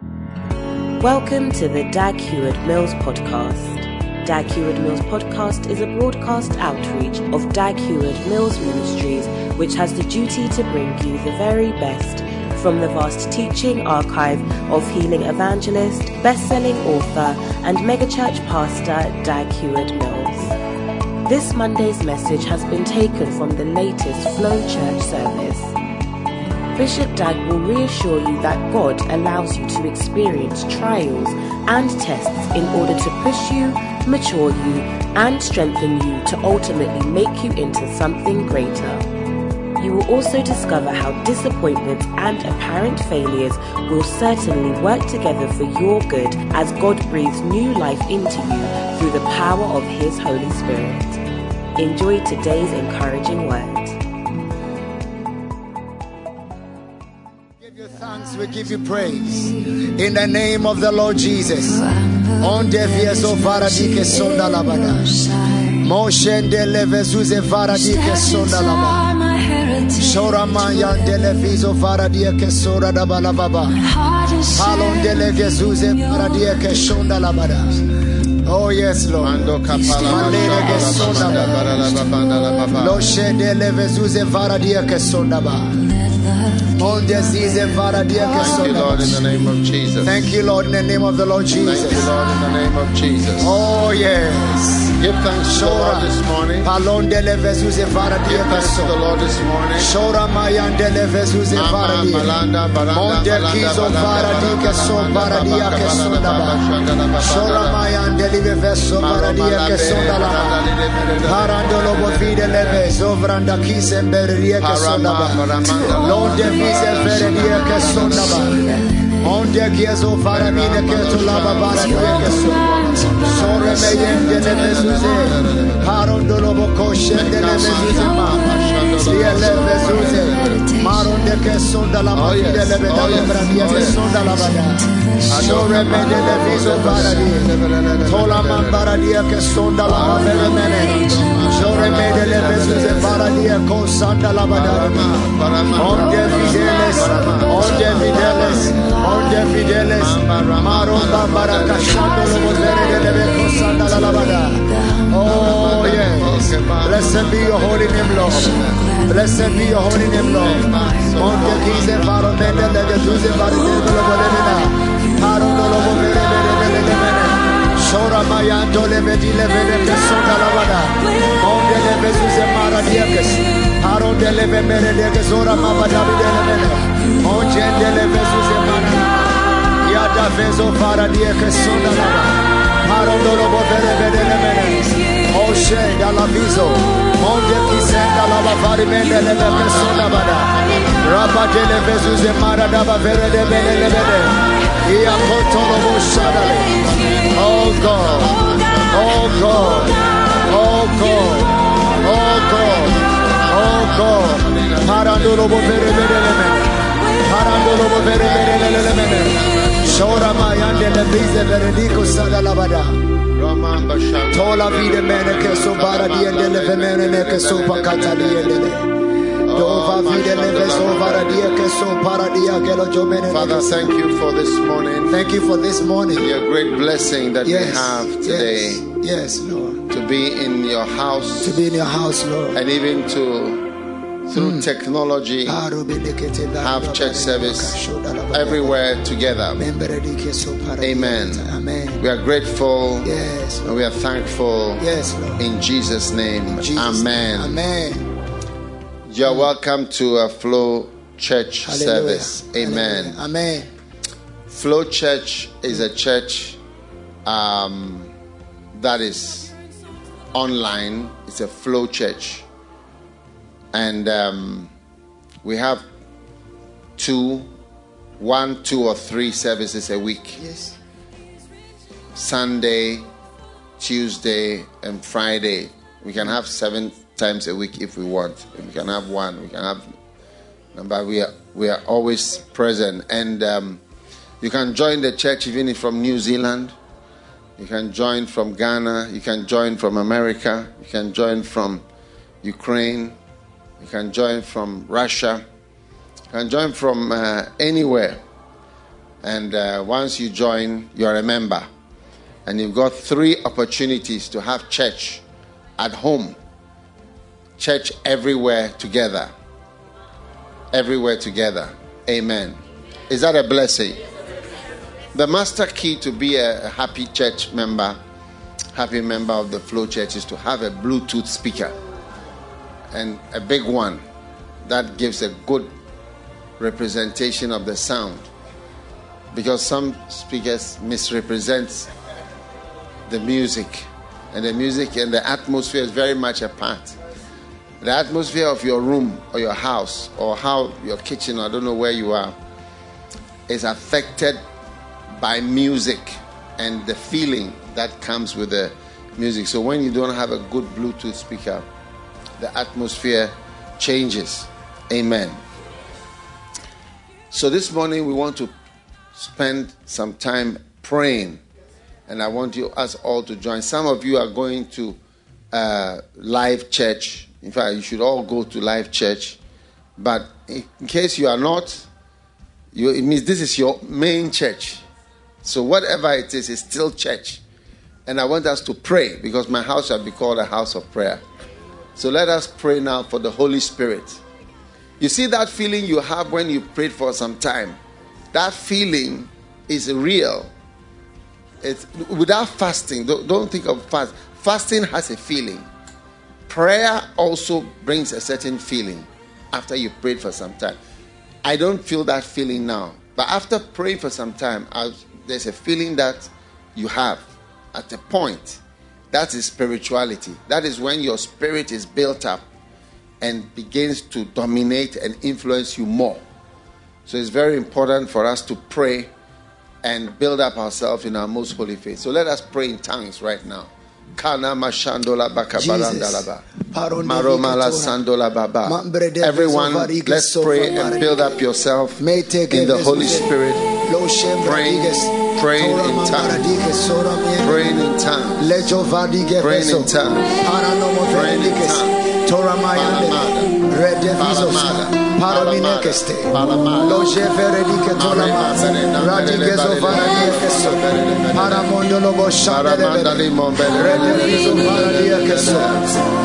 Welcome to the Dag Heward Mills podcast. Dag Heward Mills podcast is a broadcast outreach of Dag Heward Mills Ministries, which has the duty to bring you the very best from the vast teaching archive of healing evangelist, best-selling author, and megachurch pastor Dag Heward Mills. This Monday's message has been taken from the latest Flow Church service. Bishop Dag will reassure you that God allows you to experience trials and tests in order to push you, mature you, and strengthen you to ultimately make you into something greater. You will also discover how disappointment and apparent failures will certainly work together for your good as God breathes new life into you through the power of His Holy Spirit. Enjoy today's encouraging word. We give you praise. In the name of the Lord Jesus. Varadike sonda labada. Moshende levezuze varadike sonda labada. Shora mayan delevizo varadike sora da balababa. Palon delegezuze varadike labada. Oh yes, Lord. Mando kapala Malere ke sonda ba. Thank you, Lord, in the name of Jesus. Thank you, Lord, in the name of the Lord Jesus. Thank you, Lord, in the name of Jesus. Oh, yes. Give thanks to the Lord this morning. Palon de levezuze vara Give thanks to the. Lord this morning. Shora mayan de levezuze vara malanda, baranda, Monte kizo balanda, vara di balanda, kaso vara dia balanda, kaso da ba. balanda, balanda, Shora balanda. mayan de liveveso vara dia kaso da la ba. Parando lo bovide leve zovranda kise mberia kaso da ba. Londe vise vere dia kaso da ba. Onde kiezo vara mine keto la ba vara dia kaso. Sore meyen de levezuze. Parondo lo boko shende levezuze ma. Sia levezuze. Maron de keso da la ma. Yes. De leve da yes. levra dia yes. kaso da la ba da. Sore me de levizo vara dia. Tola mambara dia keso da la ma vere de. Onde fideles, onde fideles, onde fideles, maromba lo labada. Oh yes, blessed be your holy name, Lord. Blessed be your holy name, Lord. Onde kize faro mende de de tuze faro de lo. Paro lo lo Shora mayanto le vedi le vede che sonda la vada. Onde le vezuze mara diakes. Aro de le vemere de che sora ma vada de mara. Yada vezo fara diakes sonda la vada. Aro do lo vede vede le vede. Oshe dalla viso. Onde chi senda la vari mende le vede sonda vada. Rabba de le vezuze mara da vede de vede le. Ia potolo shadale. Oh God, oh God, oh God, oh God, oh God. Parandolo bo vere vere le mene. Parandolo bo vere vere le le. Shora mayande le bize vere sada la. Tola vide mene che so bara di ende le femene ne che so pakata di ende le. Dova vide le veso bara di che so para di che lo jo mene Father, thank you for this morning. Thank you for this morning. Your great blessing that Yes. we have today Yes, yes, Lord. to be in your house To be in your house, Lord. and even to through technology have church service everywhere together. Amen. Amen. We are grateful Yes. and we are thankful Yes, Lord. in Jesus' name. Jesus. Amen. Amen. You are welcome to a Flow Church Hallelujah. service. Amen. Hallelujah. Amen. Flow Church is a church um, that is online. It's a Flow Church, and um, we have two, one, two, or three services a week. Yes. Sunday, Tuesday, and Friday. We can have seven times a week if we want. We can have one, we can have. But we are we are always present, and um, you can join the church even from New Zealand. You can join from Ghana. You can join from America. You can join from Ukraine. You can join from Russia. You can join from uh, anywhere. And uh, once you join, you're a member. And you've got three opportunities to have church at home, church everywhere together. Everywhere together. Amen. Is that a blessing? The master key to be a happy church member, happy member of the Flow Church, is to have a Bluetooth speaker and a big one that gives a good representation of the sound. Because some speakers misrepresent the music and the music and the atmosphere is very much a part the atmosphere of your room or your house or how your kitchen i don't know where you are is affected by music and the feeling that comes with the music. So when you don't have a good bluetooth speaker the atmosphere changes amen so this morning we want to spend some time praying, and I want you us all to join. Some of you are going to uh, live church. In fact, you should all go to live church. But in case you are not, you, it means this is your main church. So whatever it is, it's still church. And I want us to pray because my house shall be called a house of prayer. So let us pray now for the Holy Spirit you see that feeling you have when you prayed for some time? That feeling is real. It's without fasting. Don't, don't think of fast. Fasting has a feeling. Prayer also brings a certain feeling after you prayed for some time. I don't feel that feeling now, but after praying for some time, I, there's a feeling that you have at a point. That is spirituality. That is when your spirit is built up and begins to dominate and influence you more. So it's very important for us to pray and build up ourselves in our most holy faith. So let us pray in tongues right now. Kana mashandola. Maromala sandola baba. Everyone, let's pray and build up yourself in the Holy Spirit. Praying, praying in tongues. Praying in tongues. Praying in tongues. Praying in tongues. Toramayande, Redevizos, Paraminekeste, Loje Veredike Torama, Radigezo Varadiekeso, Paramondolo Boshanda, Redevizo Varadiekeso,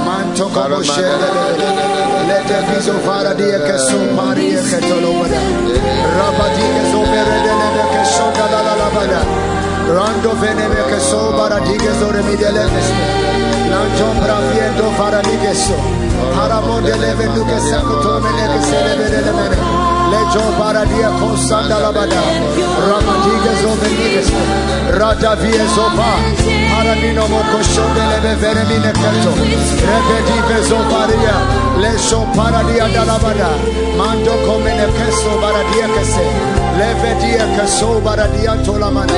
Mantoko Boshede, Ledevizo Varadiekeso, Marieketolobada, Rabadikezo Veredelebekesho Dalalabada, Rando Venemekeso Baradigezo Remidelekesto, Lanjon braviendo faraligeso. Haramonde leve duke sakuto mene que se leve de mene. Lejo paradia konsanda labada. Ramadiga zo beniges. Rada vie zopa. Haradino mo koshonde leve vere mine kato. Rebedi vezo paria. Lesho paradia dalabada. Mando komene keso baradia kese. Leve keso baradia tolamana.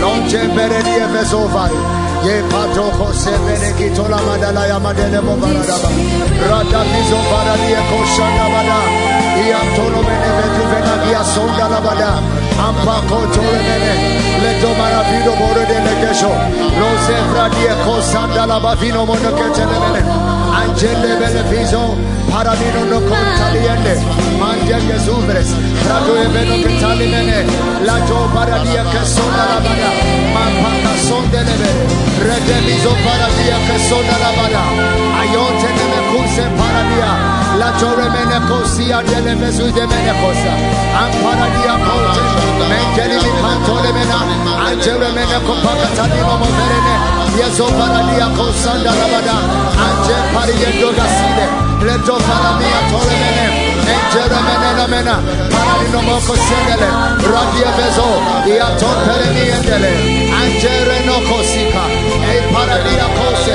Lonje beredia vezovari. Ye pato kose bene kitola madala ya madele mo. Rada bizo baradia koshanda bada. Ia tono mene vetu vena via sonda la bada. Ampa kotore mene. Leto maravido bore de lekesho. Rose vradia kosanda la bavino mono mene. Angele bene fizo. Paradino no contaliende. Mandia que subres. Rado e veno che tali mene. La jo paradia che sonda la bada. Mampa kasonde leve. Redemizo paradia que sona la bada. Ayonte ne me kuse paradia. La jore mene kosia de le mesu de mene kosa. Am paradia kote. Menteli mi kantole mena. Angele mene kopaka tani momo verene. Yeso paradia kosanda la bada. Anje parie doga side. Reto paramia tole mene. Engere mene na mena. Paradino moko sendele. Radia bezo. Ia ton peremi endele. Angere no kosika e paradia cose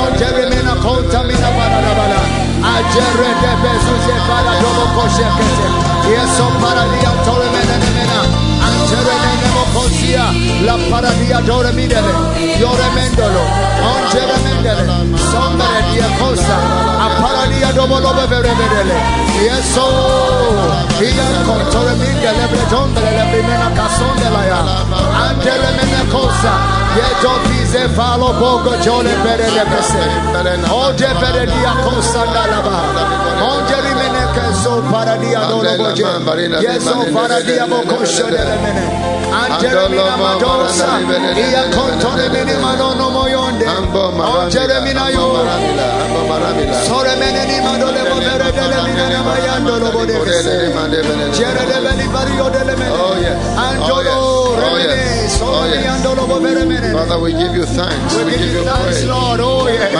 onde mena conta mina paradabala ajere de bezuse para dobo koshe kete yeso paradia tole mena mena angere mokosia la paradia dore midele yore mendolo ongere mendele sombere dia cosa a paradia dobo lobe vere vedele yeso iya contore midele bretonde le primena casonde la ya angere mena cosa yeto fize falo poco giole per le pese. Oje per dia consanda la ba. Onje rimene che Yeso paradia dolo boje. Yeso paradia bokosho dele mene. Angele mina madosa. Iya kontone mini manono moyonde. Angele mina yo. Sore madole bo bere dele mina na mayando lo bode kese. De beli vario. Oh, yes. Oh, yes. Sore mene yes. andolo bo bere mene. Father, we give you thanks. We give you thanks, praise. Lord. Oh, yes.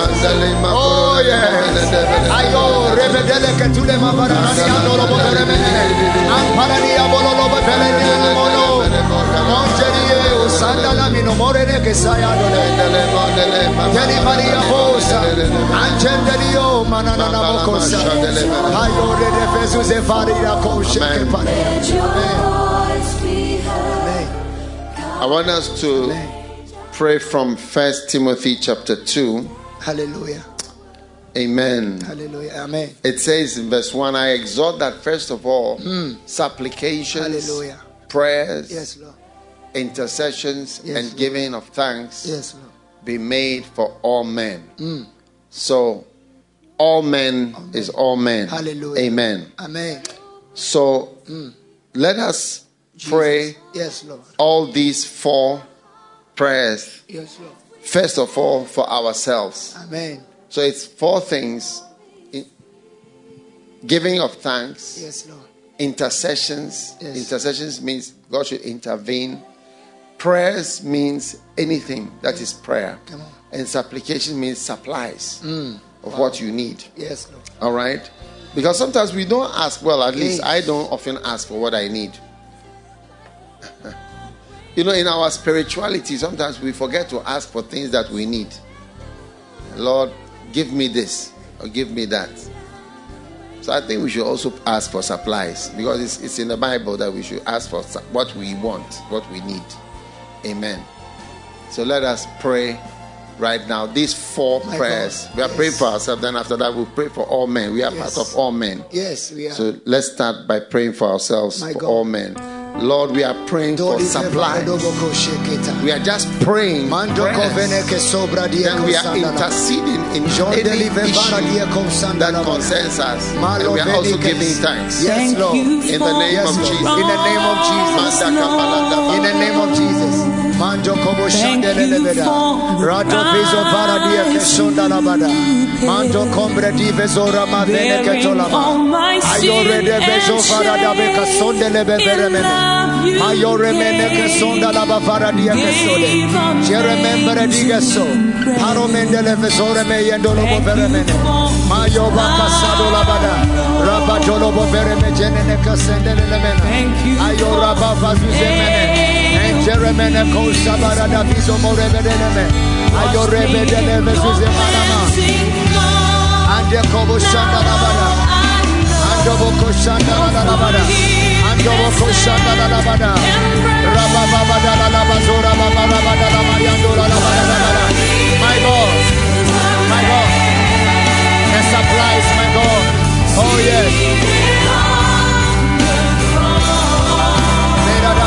Oh, yes. Ayo, rebedele que tu le mabarani andolo bo bere. Amparani abolo lo bo bere mene mono. Mongerie usanda la mino morene che sai adole. Deli Maria Bosa, Angelio Manana Mokosa, Ayo de Jesus e Faria Koshe Amen. Kepare. Let I want us to pray from First Timothy chapter 2. Hallelujah. Amen. Hallelujah. Amen. It says in verse 1 I exhort that first of all, hmm. supplications, Hallelujah. prayers, Yes, Lord. intercessions, Yes, and Lord. giving of thanks Yes, Lord. be made for all men. Hmm. So, all men is all men. Hallelujah. Amen. Amen. So, hmm. let us pray Yes, Lord. all these four prayers, Yes, Lord. first of all, for ourselves. Amen. So, it's four things giving of thanks, Yes, Lord. intercessions. Yes. Intercessions means God should intervene. Prayers means anything that is prayer. Come on. And supplication means supplies mm. of what you need. Yes, Lord. All right? Because sometimes we don't ask, well, at least I don't often ask for what I need. You know, in our spirituality, sometimes we forget to ask for things that we need. Lord, give me this or give me that. So I think we should also ask for supplies because it's, it's in the Bible that we should ask for what we want, what we need. Amen. So let us pray right now. These four My prayers. God. We are Yes. praying for ourselves. Then after that, we'll pray for all men. We are Yes. part of all men. Yes, we are. So let's start by praying for ourselves, My for God. all men. Lord, we are praying for Doli supplies. We are just praying. Mando prayers. kovene ke sobra dia Then we are interceding in John any deliver issue that concerns us. And we are also velikes. giving thanks. Yes, Thank Lord. you In the name of Jesus. In the name of Jesus. In the name of Jesus. Manjo kobo Thank shandele you for Rato piso para dia labada. Manjo kombre di vezo rama vene all my Ayore de sin vezo and da beka sonde lebe shame. vere In mene. love you Ayore mene ke gave. sonda laba fara dia ke sode. Gave a Je remember di ke so. praise. Haro mendele me yendo lobo Thank you for Mayo baka sado labada. Raba jolo bo vere me jenene ke sendele le jeremene ko sabara da bizo mo rebedele me. Ayo rebedele vezuze manama. Ande kobo shanda labada. Ando boko shanda la labada. Ando boko shanda la labada. Raba baba da la laba zora baba raba da la mariando la labada la labada. My God, my God, the supplies, my God. Oh yes. Mera da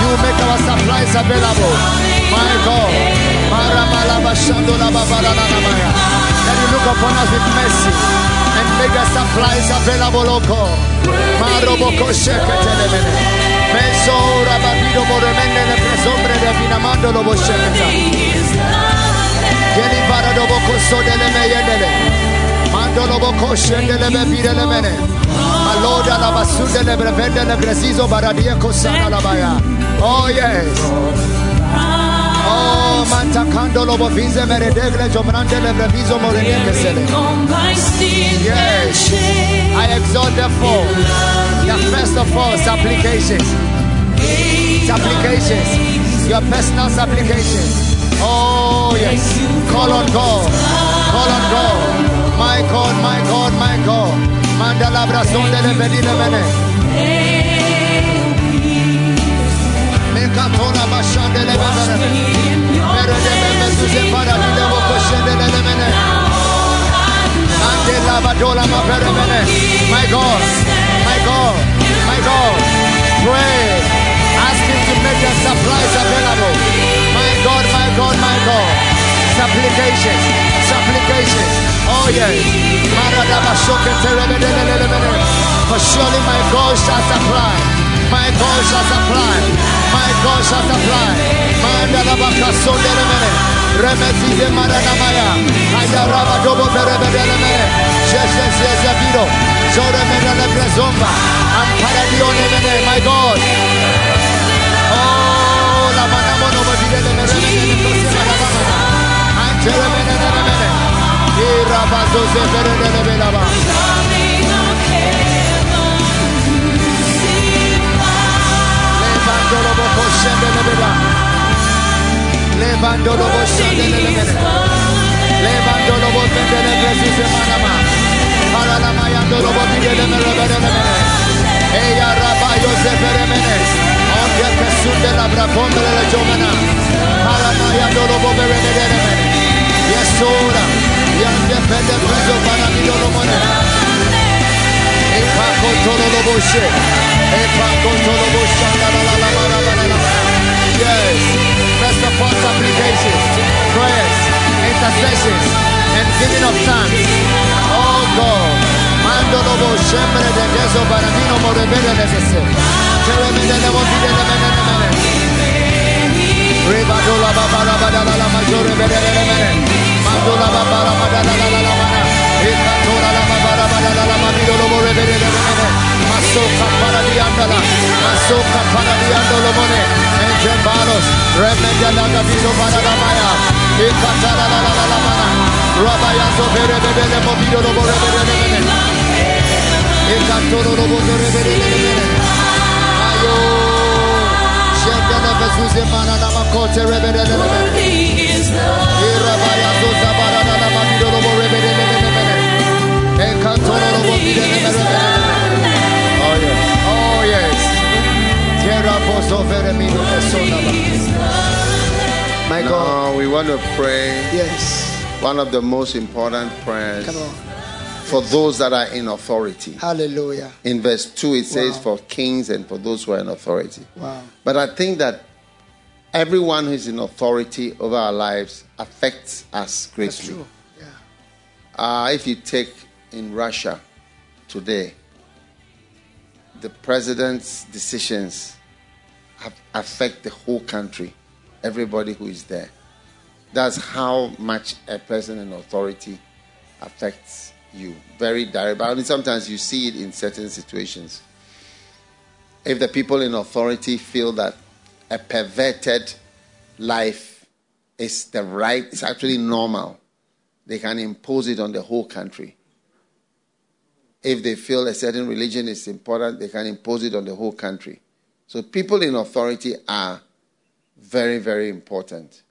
You make our supplies available. My God. That you look upon us with mercy and make our supplies available, O God. Maroboko. Meso Rababido presombre de Lobo Sheketa. Yeni bara dobo koso dele me yendele. Mando lobo koshe dele me pire le mene. Maloda la basunde le brevende le bresizo baradia kosana la baya. Oh yes. Oh mantakando lobo vize mere degle jomrande le brevizo morenie kesele. Yes. I exhort therefore the first of all supplications. Supplications. Your personal supplications. Oh yes. Call on God. Call on God. My God, my God, my God. Brazon de le me de bebe suze para di devo koshendele lemene. Ande lava dola ma mene. My God, my God, my God. Pray. Ask him to make your supplies available. My God, my God, my God. Supplications, supplications. Oh yes. For surely my God shall supply. My God shall supply. My God shall supply. Remesize maranamaya. Ayaraba dobo berebedelemene. Yes, yes, yes, Yabido. Zoremene lebrezomba. Amparadione mene. My God. Levandolo bo shendele bela. Levandolo bo shendele presise manama. Paralama yandolo bo bidele mele bele mele. Eya raba yosefere mene. Onde que sunde la bracondre le giovana. Parama yandolo bo bele mele mele. Yes, ora. Yande pede preso para mi loro monera. Epa kontolo lo boshe. Epa kontolo boshe. La la la la la la la. Yes. Prayers, intercessions, and giving of thanks. Oh God. Mando lo boshe. Mbre de. Bere de My God. Now we want to pray Yes. one of the most important prayers Come on. for those that are in authority. Hallelujah. In verse 2, it says, Wow. For kings and for those who are in authority. Wow. But I think that everyone who is in authority over our lives affects us That's greatly. true. Yeah. Uh, if you take in Russia today, the president's decisions have, affect the whole country, everybody who is there. That's how much a person in authority affects you. Very direct. But only sometimes you see it in certain situations. If the people in authority feel that a perverted life is the right, it's actually normal, they can impose it on the whole country. If they feel a certain religion is important, they can impose it on the whole country. So people in authority are very, very important.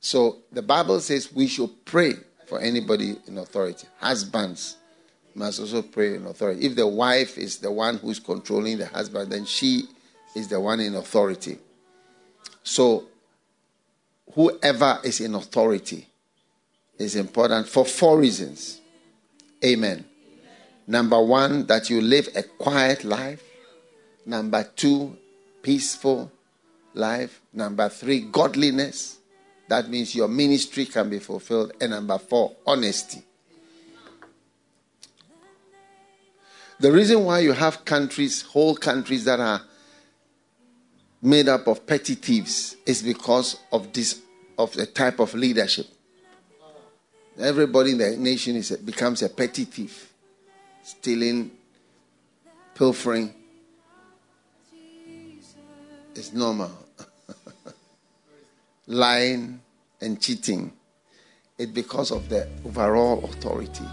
So the Bible says we should pray for anybody in authority. Husbands must also pray in authority. If the wife is the one who is controlling the husband, then she is the one in authority. So whoever is in authority is important for four reasons. Amen. Number one, that you live a quiet life. Number two, peaceful life. Number three, godliness. That means your ministry can be fulfilled. And number four, honesty. The reason why you have countries, whole countries that are made up of petty thieves is because of this of the type of leadership. Everybody in the nation is becomes a petty thief, stealing, pilfering. It's normal. Lying and cheating. It's because of the overall authority.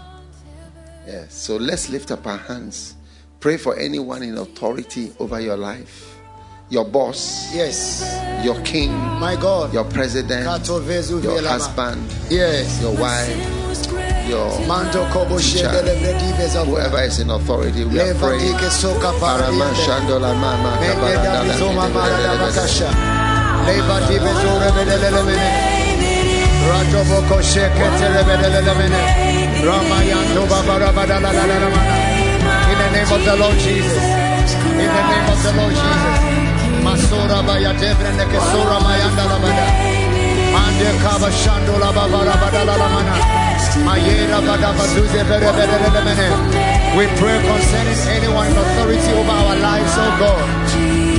Yes. So let's lift up our hands. Pray for anyone in authority over your life your boss, yes, your king, my God, your president, your husband, yes, your wife, your whoever is in authority. We are praying. In the name of the Lord Jesus. In the name of the Lord Jesus. Masora baya sora la bada. Kaba shando la babara badala la mana. Mayera bada bere bere mene. We pray concerning anyone in authority over our lives, oh God.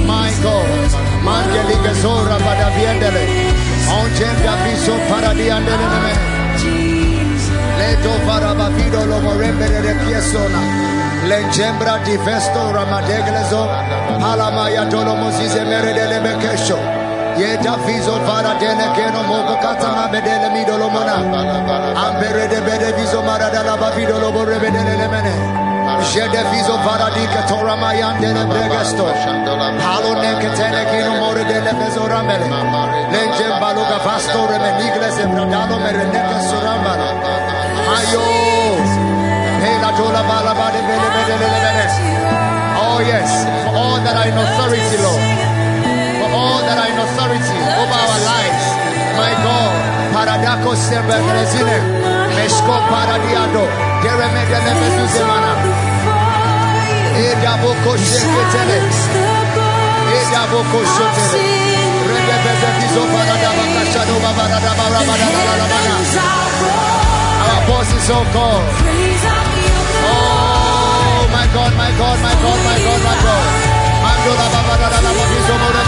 My God. Mangeli gezora bada biendele. Onjenda viso paradiandele le mene. Varabavido lo morembere de piesona lenjembra divesto ramadeglezo palamaya dolomozize meredele bekesho yeda vizo vara dele keno moko katama bedele midolomona ambere de bede vizo marada la bavido lobo rebedele lemene. Jede vizo vara dika tora mayandele bregesto. Palo neketene kino more dele vezo ramele lenjembalo gavasto remeniglese bradalo mereneke surambala ayo. Oh yes, for all that are in authority, Lord. For all that are in authority over our lives. My God. Paradako sembe grezine. Meshko paradiado. Dereme dele bezu zemana. Eda boko sheketele. Eda boko shotele. Rede beze bizo paradaba God, my God, my God, my God, my God. Mandora Baba Dada Babiso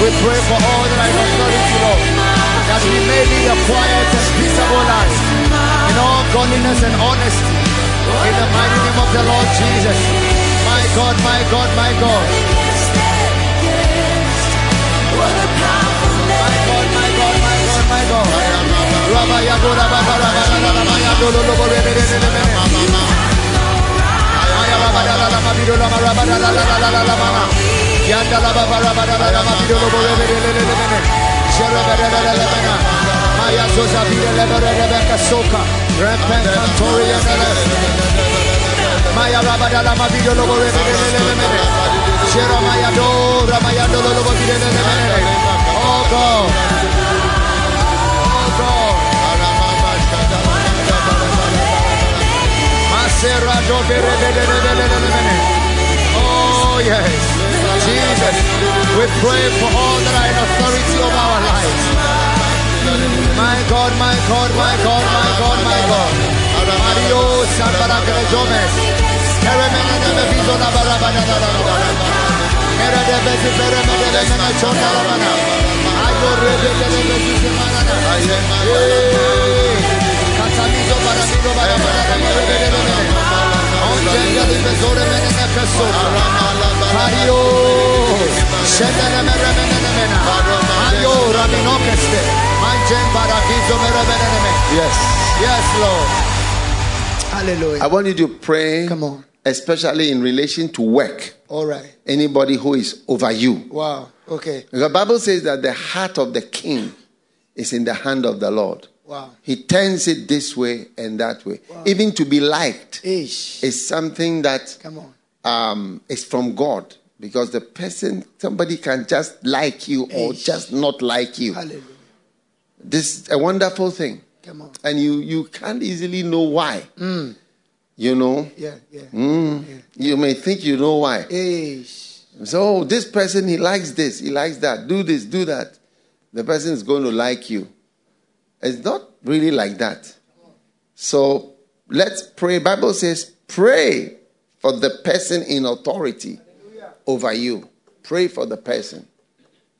we pray for all that I authority, Lord, that we may lead a quiet and peaceable life in all godliness and honesty. In the mighty name of the Lord Jesus. My God, my God, my God. Maya Sosa Do Oh God Oh yes, Jesus, we pray for all that are in authority of our lives. My God, my God, my God, my God, my God paradiso, paradiso, para Yes. Yes, Lord. Hallelujah. I want you to pray. Come on. Especially in relation to work. All right. Anybody who is over you. Wow. Okay. The Bible says that the heart of the king is in the hand of the Lord. Wow. He turns it this way and that way. Even to be liked Ish. is something that Come on. um, is from God. Because the person, somebody can just like you or just not like you. Hallelujah. This is a wonderful thing. Come on. And you, you can't easily know why. Mm. You know? Yeah. Yeah. Mm. You may think you know why. Ish. So this person, he likes this, he likes that. Do this, do that. The person is going to like you. It's not really like that. So let's pray. Bible says, pray for the person in authority over you. Pray for the person.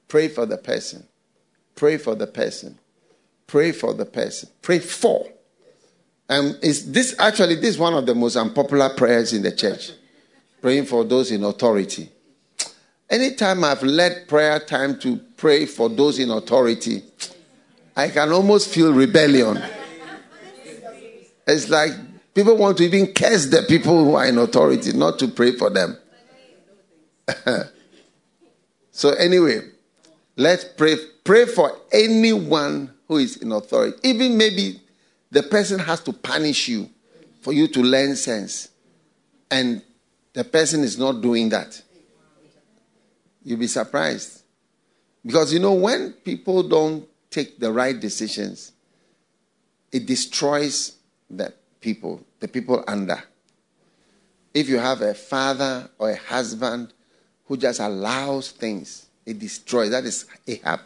Pray for the person. Pray for the person. Pray for the person. Pray for. Um, is this actually this is one of the most unpopular prayers in the church? Praying for those in authority. Anytime I've led prayer time to pray for those in authority, I can almost feel rebellion. It's like people want to even curse the people who are in authority, not to pray for them. so, anyway, let's pray. Pray for anyone who is in authority. Even maybe the person has to punish you for you to learn sense. And the person is not doing that. You'll be surprised. Because you know, when people don't take the right decisions, it destroys the people, the people under. If you have a father or a husband who just allows things, it destroys. That is Ahab.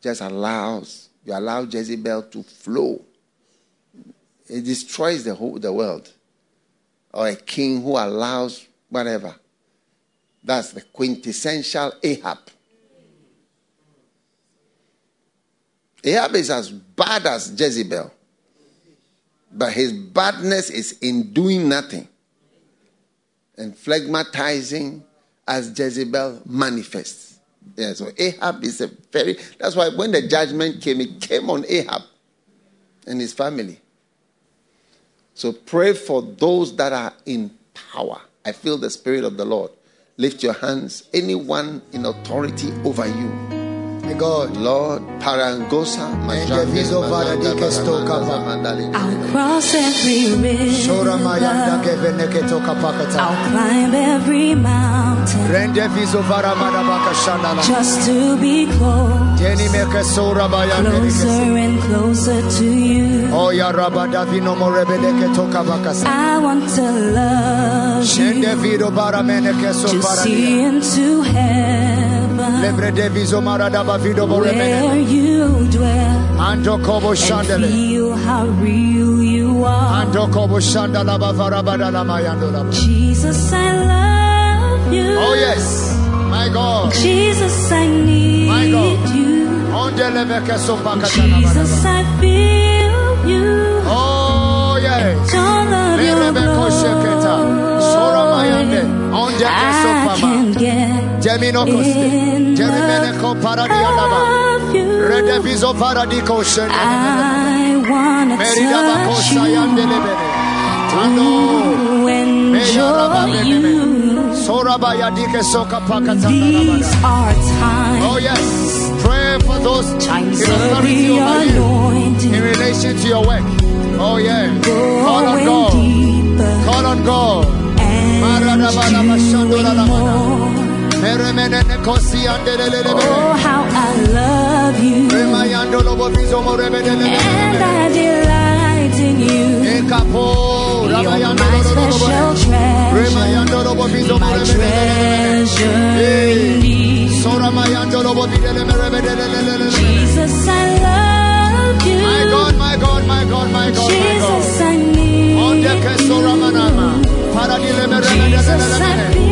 Just allows. You allow Jezebel to flow. It destroys the whole the world. Or a king who allows whatever. That's the quintessential Ahab. Ahab is as bad as Jezebel. But his badness is in doing nothing and phlegmatizing as Jezebel manifests. Yeah, so Ahab is a very, that's why when the judgment came, it came on Ahab and his family. So pray for those that are in power. I feel the Spirit of the Lord. Lift your hands. Anyone in authority over you God. Lord, Parangosa, I'll cross every river. I'll climb every mountain. Just to be close. Closer and closer to you. Oh, I want to love you. To see into heaven. Where you dwell. And feel how real you are. Jesus, I love you. Oh, yes. My God. Jesus, I need you. My God. you. Jesus, I feel you. Oh, yes. Don't love your glory. I can get Gemino Coste, Germeneco Paradialaba. Redeviso Paradico I wanna Merida touch Bacosa you. Yandelebene, Tando, To enjoy you. Sorabaya Dike Soka Pakata. These are Oh, yes. Pray for those times in authority over you in relation to your work. Oh, yeah. Call on God. Call on God. and doing more. Meremenene Kosi Andelelebe. Oh, how I love you. Remayandolobo Vizomo Rebelele. And I delight in you. You're my special treasure. My treasure indeed. Soramayandolobo Videleme Rebelele. Jesus, I love you. My God, my God, my God, my God, my Jesus, God. I need. Paradileme Jesus, I Rebelele. feel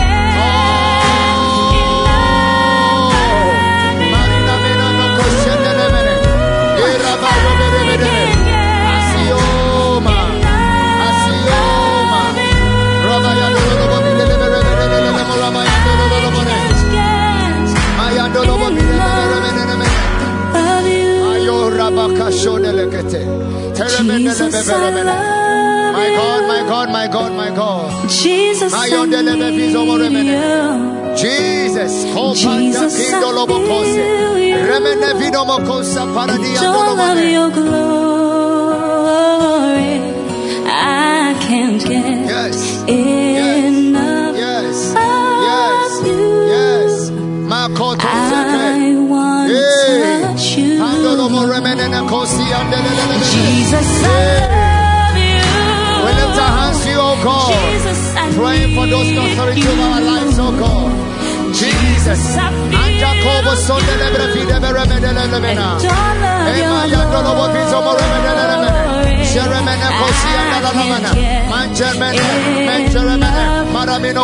Jesus, I love My. God, my God, my God, my God. Jesus, I Ayondele need you. Jesus, Jesus, I feel you. Remene Vidomo Kosa Paradia Don't your glory. I can't get Yes, enough Jesus, I love you. We lift our hands to you, oh God. Jesus, I Praying for those authority need our you. lives, oh God. Jesus, Jesus. Jacobo son lebre fide bere lemena. Ema yandolo bo bizo mo remedele kosi andala lemena. Manchermene, manchermene. Maramino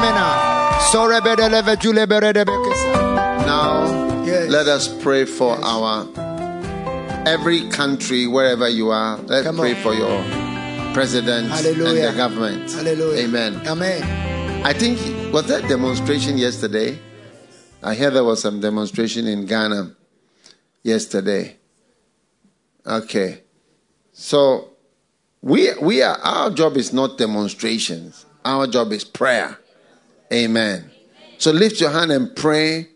mena. Sore bedele ve jule bere de bekesa. Now, Yes. let us pray for our every country, wherever you are. Let's Come pray on. for your president and Hallelujah. the government. Hallelujah. Amen. Amen. I think was that demonstration yesterday. I hear there was some demonstration in Ghana yesterday. Okay, so we we are our job is not demonstrations. Our job is prayer. Amen. So lift your hand and pray.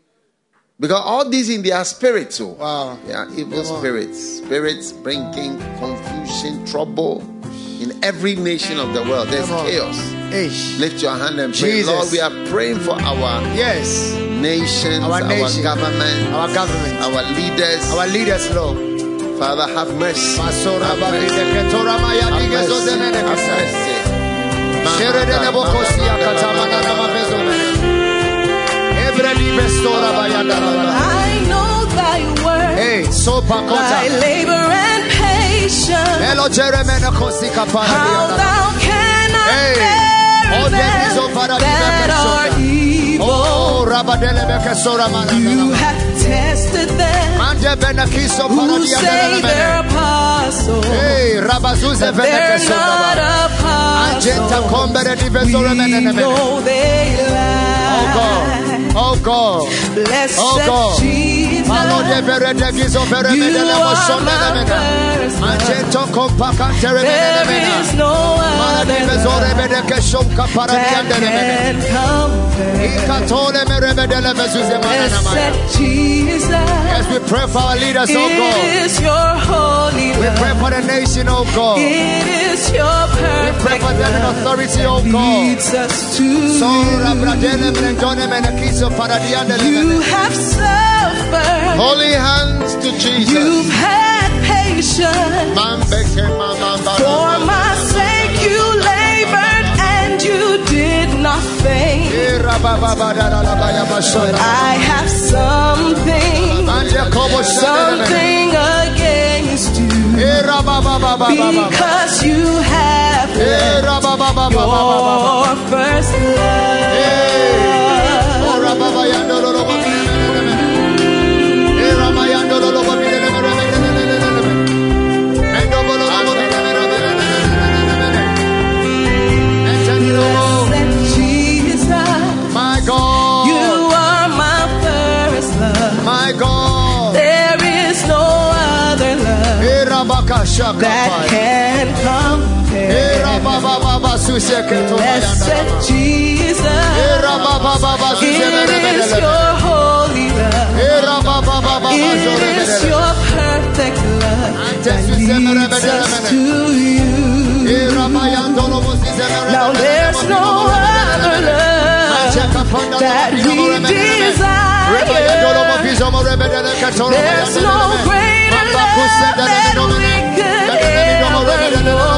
Because all these in their spirits, oh, Wow. yeah, evil Come on. spirits, spirits bringing confusion, trouble in every nation of the world. There's chaos. Ish. Lift your hand and pray. Jesus. Lord, we are praying for our Yes. nations, Our our, nation. government, Our government. our leaders. Our leaders, Lord. Father, have mercy. Have mercy. Have mercy. Have mercy. Shere de nebo kosi ya katamana na mabezo mene. Ebre di bestora bayanda la la. I know thy word, Hey, sopa thy labor and patience. Elo jeremene kosi kapara How dianda. thou cannot Hey, bear them is over them the that are evil. Oh, rabadele beke sora mana na You have tested them Manje bene kiso para who say they're apostles, Hey, but they're not apostles. We besora mene ne mene. know they Oh lie. God. Oh God. Blessed Oh God. Jesus, Malo de vere de gizo vere you mene le mo are shonde ne first love. Angento kompa kantere mene ne There is no other bezore love mene ke shonka para that dianda ne mene. can compare. Ikatole mere mene le bezuze mana na maya. Blessed Jesus, Yes, we pray for our leaders, oh God. it is your holy We pray for the nation, oh God. We It is your pray perfect for them in love authority, oh God. leads us to you. Bradele mene mene kiso para dianda ne You have suffered. Holy hands to Jesus. You've had patience. For my sake you labored and you did not faint. Eh, bashora. I have something, Anje kobo shande ne mene. something against you. Eh. Because you have Eh, left your first love. That can Eh, compare. Blessed. Jesus, Eh, is your holy love. Eh, It is your perfect love that leads us to you. Eh, rabayando lo lo suseke mene Now there's no other love that we desire. There's no greater love that we could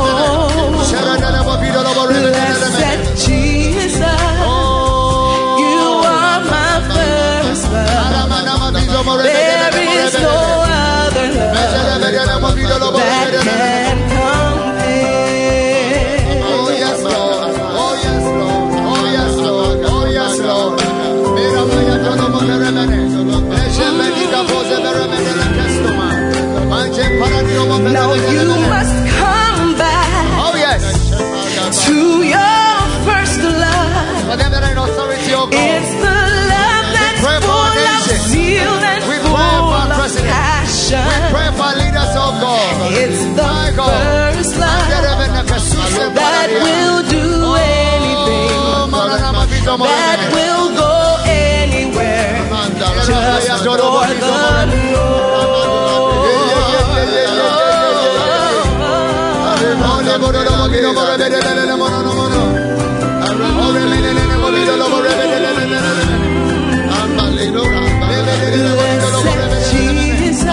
Jesus.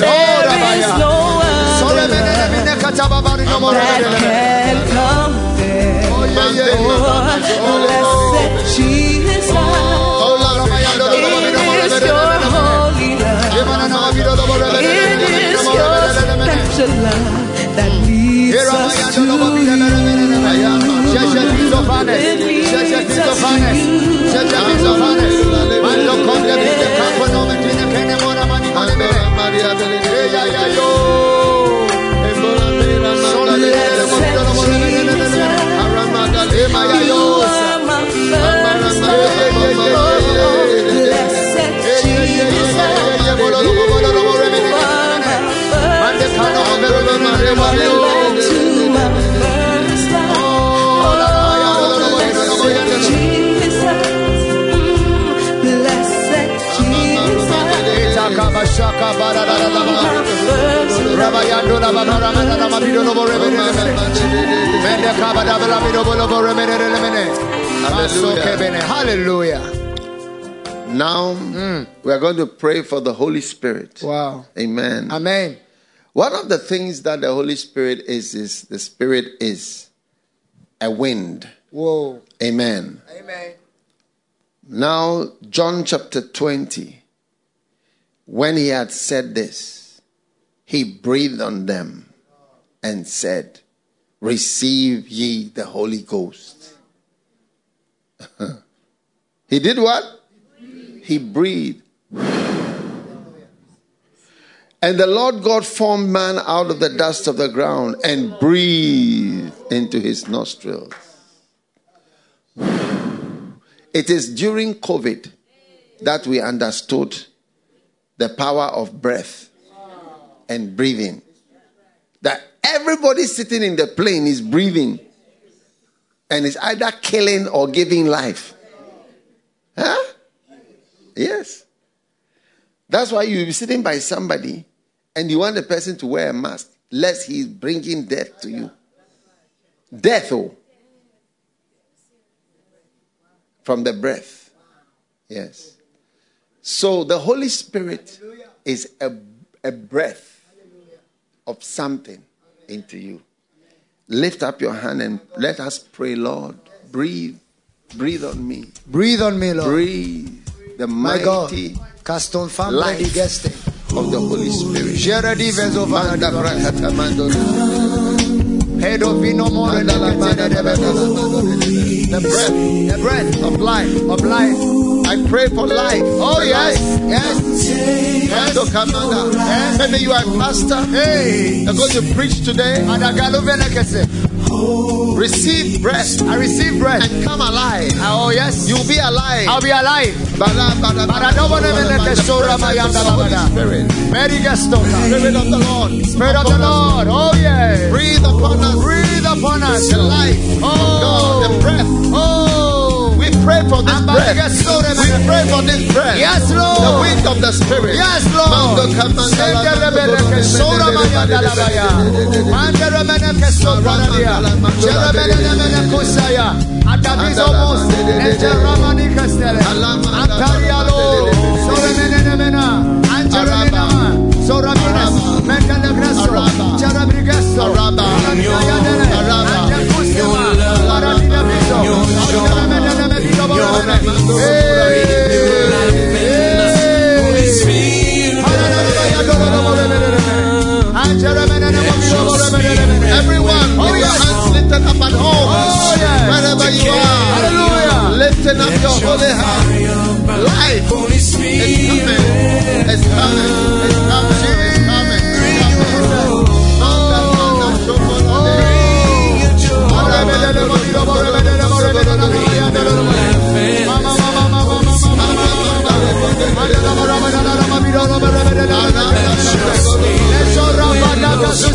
There is no other that can. Oh, blessed Jesus. It is your holy love. It is your special love that leads us to you. It leads us to you. Hallelujah. Now mm. we are going to pray for the Holy Spirit. Wow. Amen. Amen. One of the things that the Holy Spirit is is the Spirit is a wind. Whoa. Amen. Amen. Now, John chapter 20, when he had said this, he breathed on them and said, Receive ye the Holy Ghost. he did what? He breathed. And the Lord God formed man out of the dust of the ground and breathed into his nostrils. It is during COVID that we understood the power of breath and breathing. That everybody sitting in the plane is breathing and is either killing or giving life. Huh? Yes. That's why you'll be sitting by somebody and you want the person to wear a mask, lest he's bringing death to you. Death, oh. From the breath. Yes. So the Holy Spirit is a, a breath of something into you. Lift up your hand and let us pray, Lord. Breathe. Breathe on me. Breathe on me, Lord. Breathe the My God. mighty Caston Life. family guest. Of the Holy Spirit. The breath, The breath of life. of life. I pray for life. Oh, yes. life. Yes. Oh, Mando kamanda. Maybe you are a pastor. Hey. You're going to preach today. Receive breath I receive breath. and come alive. Oh, yes. You'll be alive. I'll be alive. Mary Gaston. Spirit of the Lord. Spirit of the Lord. Oh, yeah. Breathe upon us. Breathe upon us. The life of God, the breath. Oh. Pray for this breath. We pray for this breath. Yes, Lord. The wind of the Spirit. Yes, Lord. Mando kamanda Sende la- rebele ke sora mayanda labaya. Mande Everyone, with your hands lifted up at home, Oh, wherever you are, Hallelujah. lifting up your holy hand. Life is coming, it's coming, it's coming, Acha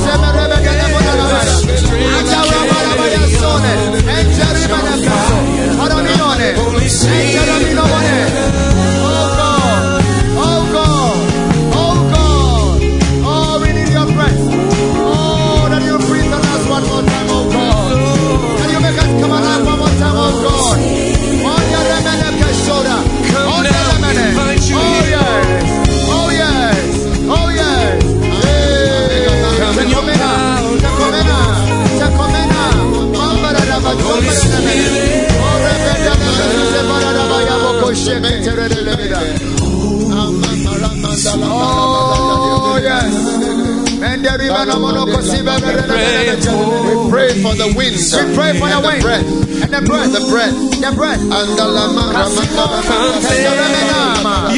We pray for the wind. We pray for the wind. breath. And the breath. The breath. The breath. And the lama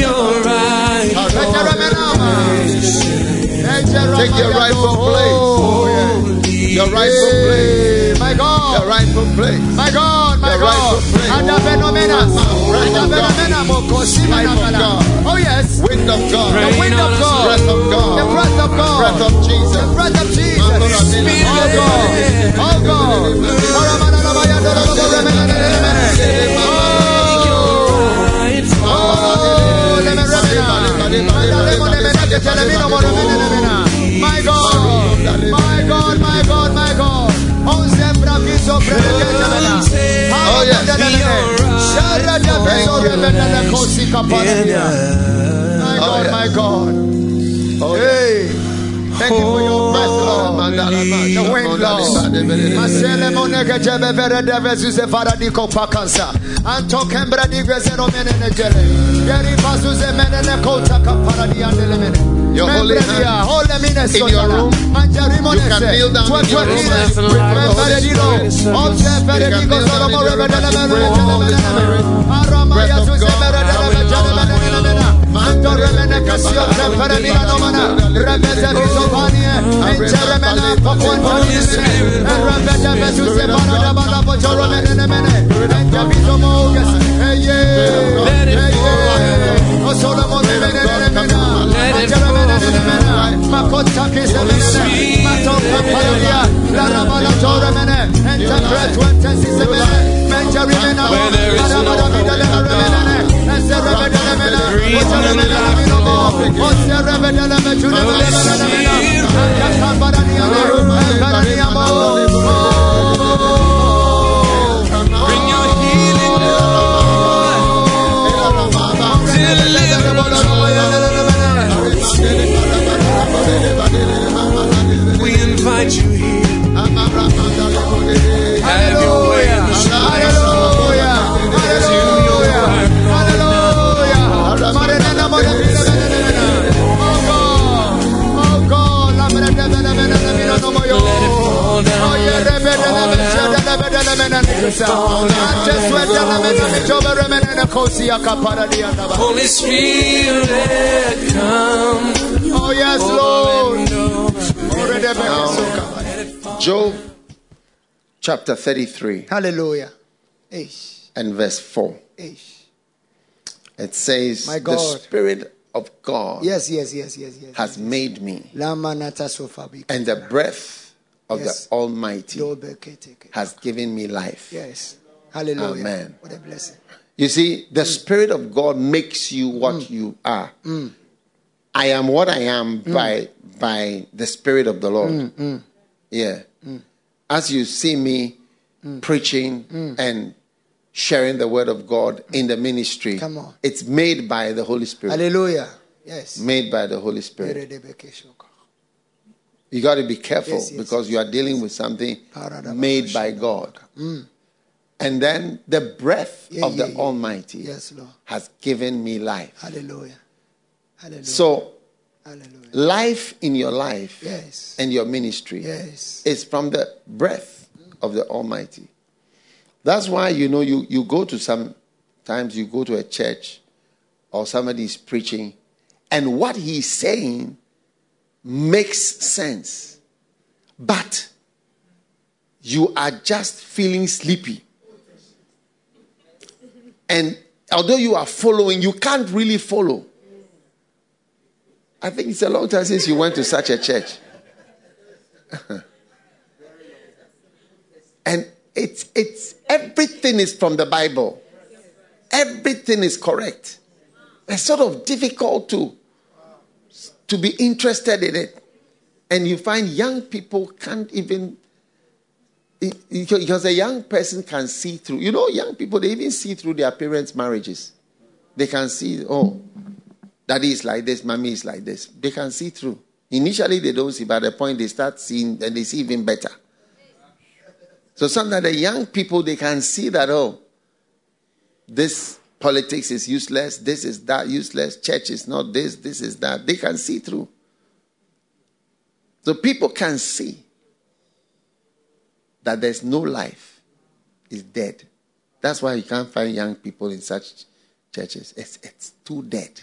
You're right. Take your rightful place. Your rightful place. My God. Your rightful place. My God, Your God. rightful place. And the phenomena. Breath And the of God. phenomena. Mokosi Life of manakala. God. Oh yes. Wind of God. The wind of God. Breath of God. The breath of God. Breath of Jesus. The breath of Jesus. Oh God. Oh God. Oh, let me My God, my God, my God, my God. Oh, yes. My God, my God. Hey. Thank you for your breath, Lord. The wind, Lord. Masele moneke jebe vere deve zuse faradiko pakansa. Anto kembra di gwezero menene jele. Yeri bazuze menene kota kapara di andele mene. Your holy hand in your room. You can kneel down in your room and pray the Holy. Spirit. You can kneel down in your room and pray jele the Holy Spirit. Breath of God. Manto remene kasio se da. Ente. Holy Spirit, come. Oh yes, Lord. Job chapter 33 Hallelujah. And verse 4. It says, My God. The Spirit of God Yes, yes, yes, yes, yes. has made me, Lama nata sofa bika. and the breath of Yes. the Almighty has given me life. Yes. Hallelujah. Amen. What a blessing. You see, the mm. Spirit of God makes you what mm. you are. Mm. I am what I am by by the Spirit of the Lord. Yeah. As you see me preaching and sharing the word of God in the ministry, Come on. it's made by the Holy Spirit. Hallelujah. Yes. Made by the Holy Spirit. You got to be careful Yes, yes, because you are dealing with something made by. God. Mm. And then the breath Yeah, of yeah, the yeah. Almighty has given me life. Hallelujah. Hallelujah. So, Hallelujah. life in your life Yes. and your ministry Yes. is from the breath of the Almighty. That's why you know you, you go to some times you go to a church or somebody is preaching, and what he's saying makes sense. But you are just feeling sleepy. And although you are following, you can't really follow. I think it's a long time since you went to such a church. and it's it's everything is from the Bible. Everything is correct. It's sort of difficult to to be interested in it. And you find young people can't even because a young person can see through. You know, young people they even see through their parents' marriages. They can see, oh, daddy is like this, mommy is like this. They can see through. Initially, they don't see, but at the point they start seeing, and they see even better. So sometimes the young people they can see that oh, this politics is useless, this is that useless, church is not this, this is that. They can see through. So people can see that there's no life, is dead. That's why you can't find young people in such churches. It's, it's too dead.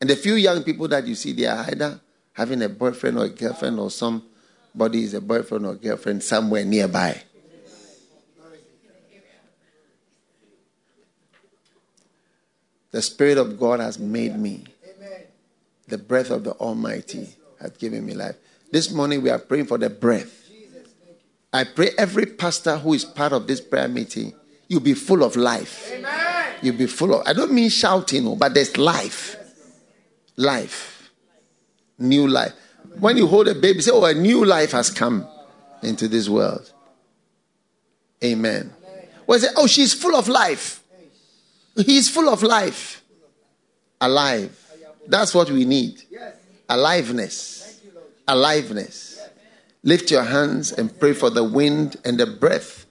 And the few young people that you see, they are either having a boyfriend or a girlfriend, or somebody is a boyfriend or girlfriend somewhere nearby. The Spirit of God has made me. The breath of the Almighty has given me life. This morning we are praying for the breath. I pray every pastor who is part of this prayer meeting, you'll be full of life. You'll be full of, I don't mean shouting, oh, but there's life. Life. New life. When you hold a baby, say, Oh, a new life has come into this world. Amen. Well, say, Oh, she's full of life. He's full of life. Alive. That's what we need. Aliveness. Aliveness. Lift your hands and pray for the wind and the breath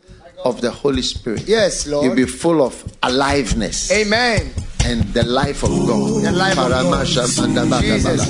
of the Holy Spirit. Yes, Lord. You'll be full of aliveness. Amen. And the life of God. The life of God. Jesus.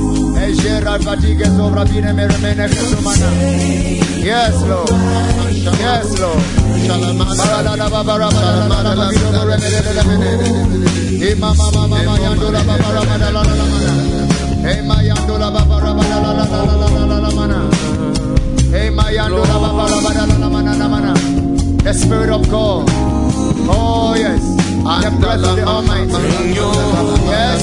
leggera e fatiche sopra fine mi rimane Gesù mana Yes Lord Yes Lord Barada babara barada babiro bore mere bere bere E mama mama mama yandola babara mana la la la mana E ma yandola babara mana la la la la la la mana E ma yandola babara mana la la mana la mana The Spirit of God Oh yes and the breath of the Almighty. Yes,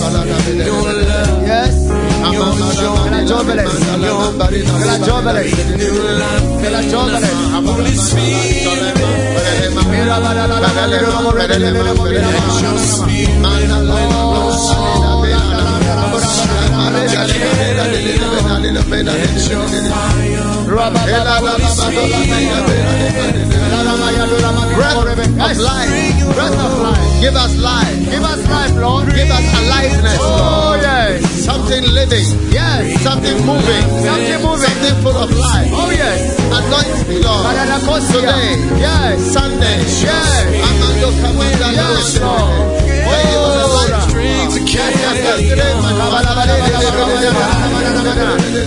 yes la joveles, Spirit, give us life, give us life, Lord, give us aliveness, Oh, yeah. Something living. Yes. Something moving. Something moving. Something full of life. Oh, yes. Anoint me, Lord. Today. Yes. Sunday. Yes. Yes, Lord. Oh,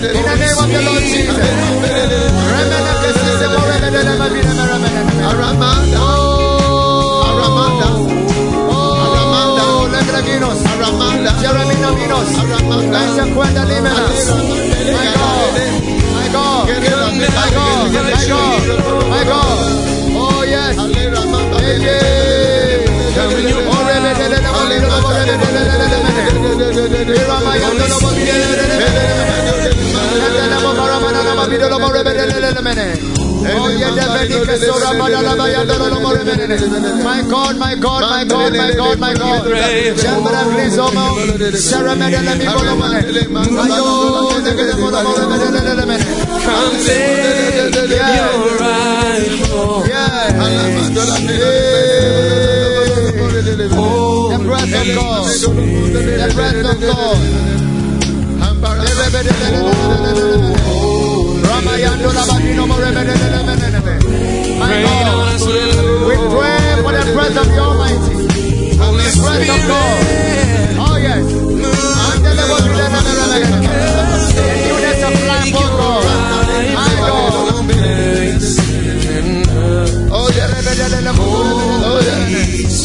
in the name of the Lord Jesus. Vinos, Jeremy Vinos, Lasha Kwenda Limenas. My God, my God, my God, my God, my God. Oh yes, yeah. My God, my God, my God, my God, my God. Come take your rightful. The breath of God. The breath of God we pray for the breath of the Almighty, the breath of God. Oh yes, and the newness of life, oh God. My God. Oh yes, oh yes, oh yes.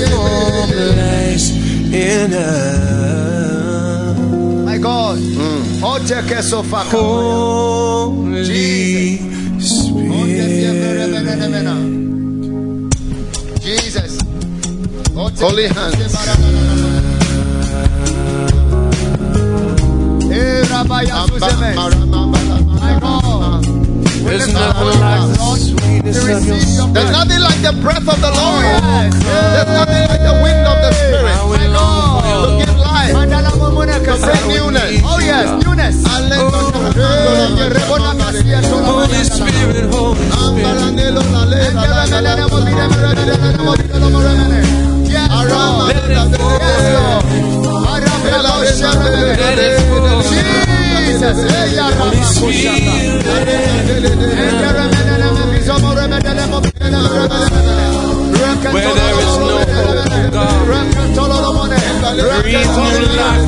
Your lies in us. My God. Mm. Holy Spirit. Jesus. Holy hands. Eh, There's nothing like the sweetness of your There's nothing like the breath of the oh, Lord. There's nothing like the wind. Where there is no hope, God, breathe new life,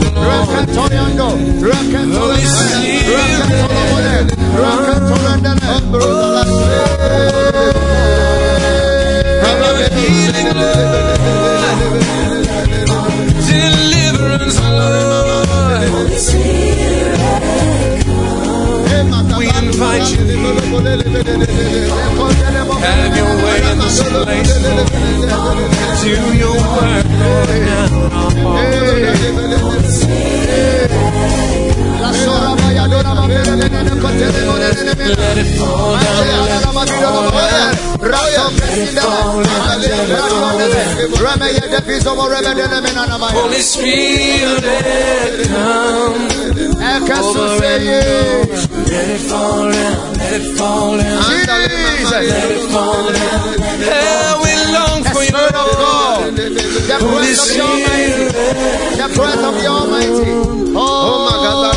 Have your way in this place, Do your work, Lord, now. Let it fall down, let it Holy Spirit, come. over and let it fall down, let it fall down, let it fall down. Yeah, we long for you, Lord. Holy Spirit, The breath of the Almighty. Oh, my God.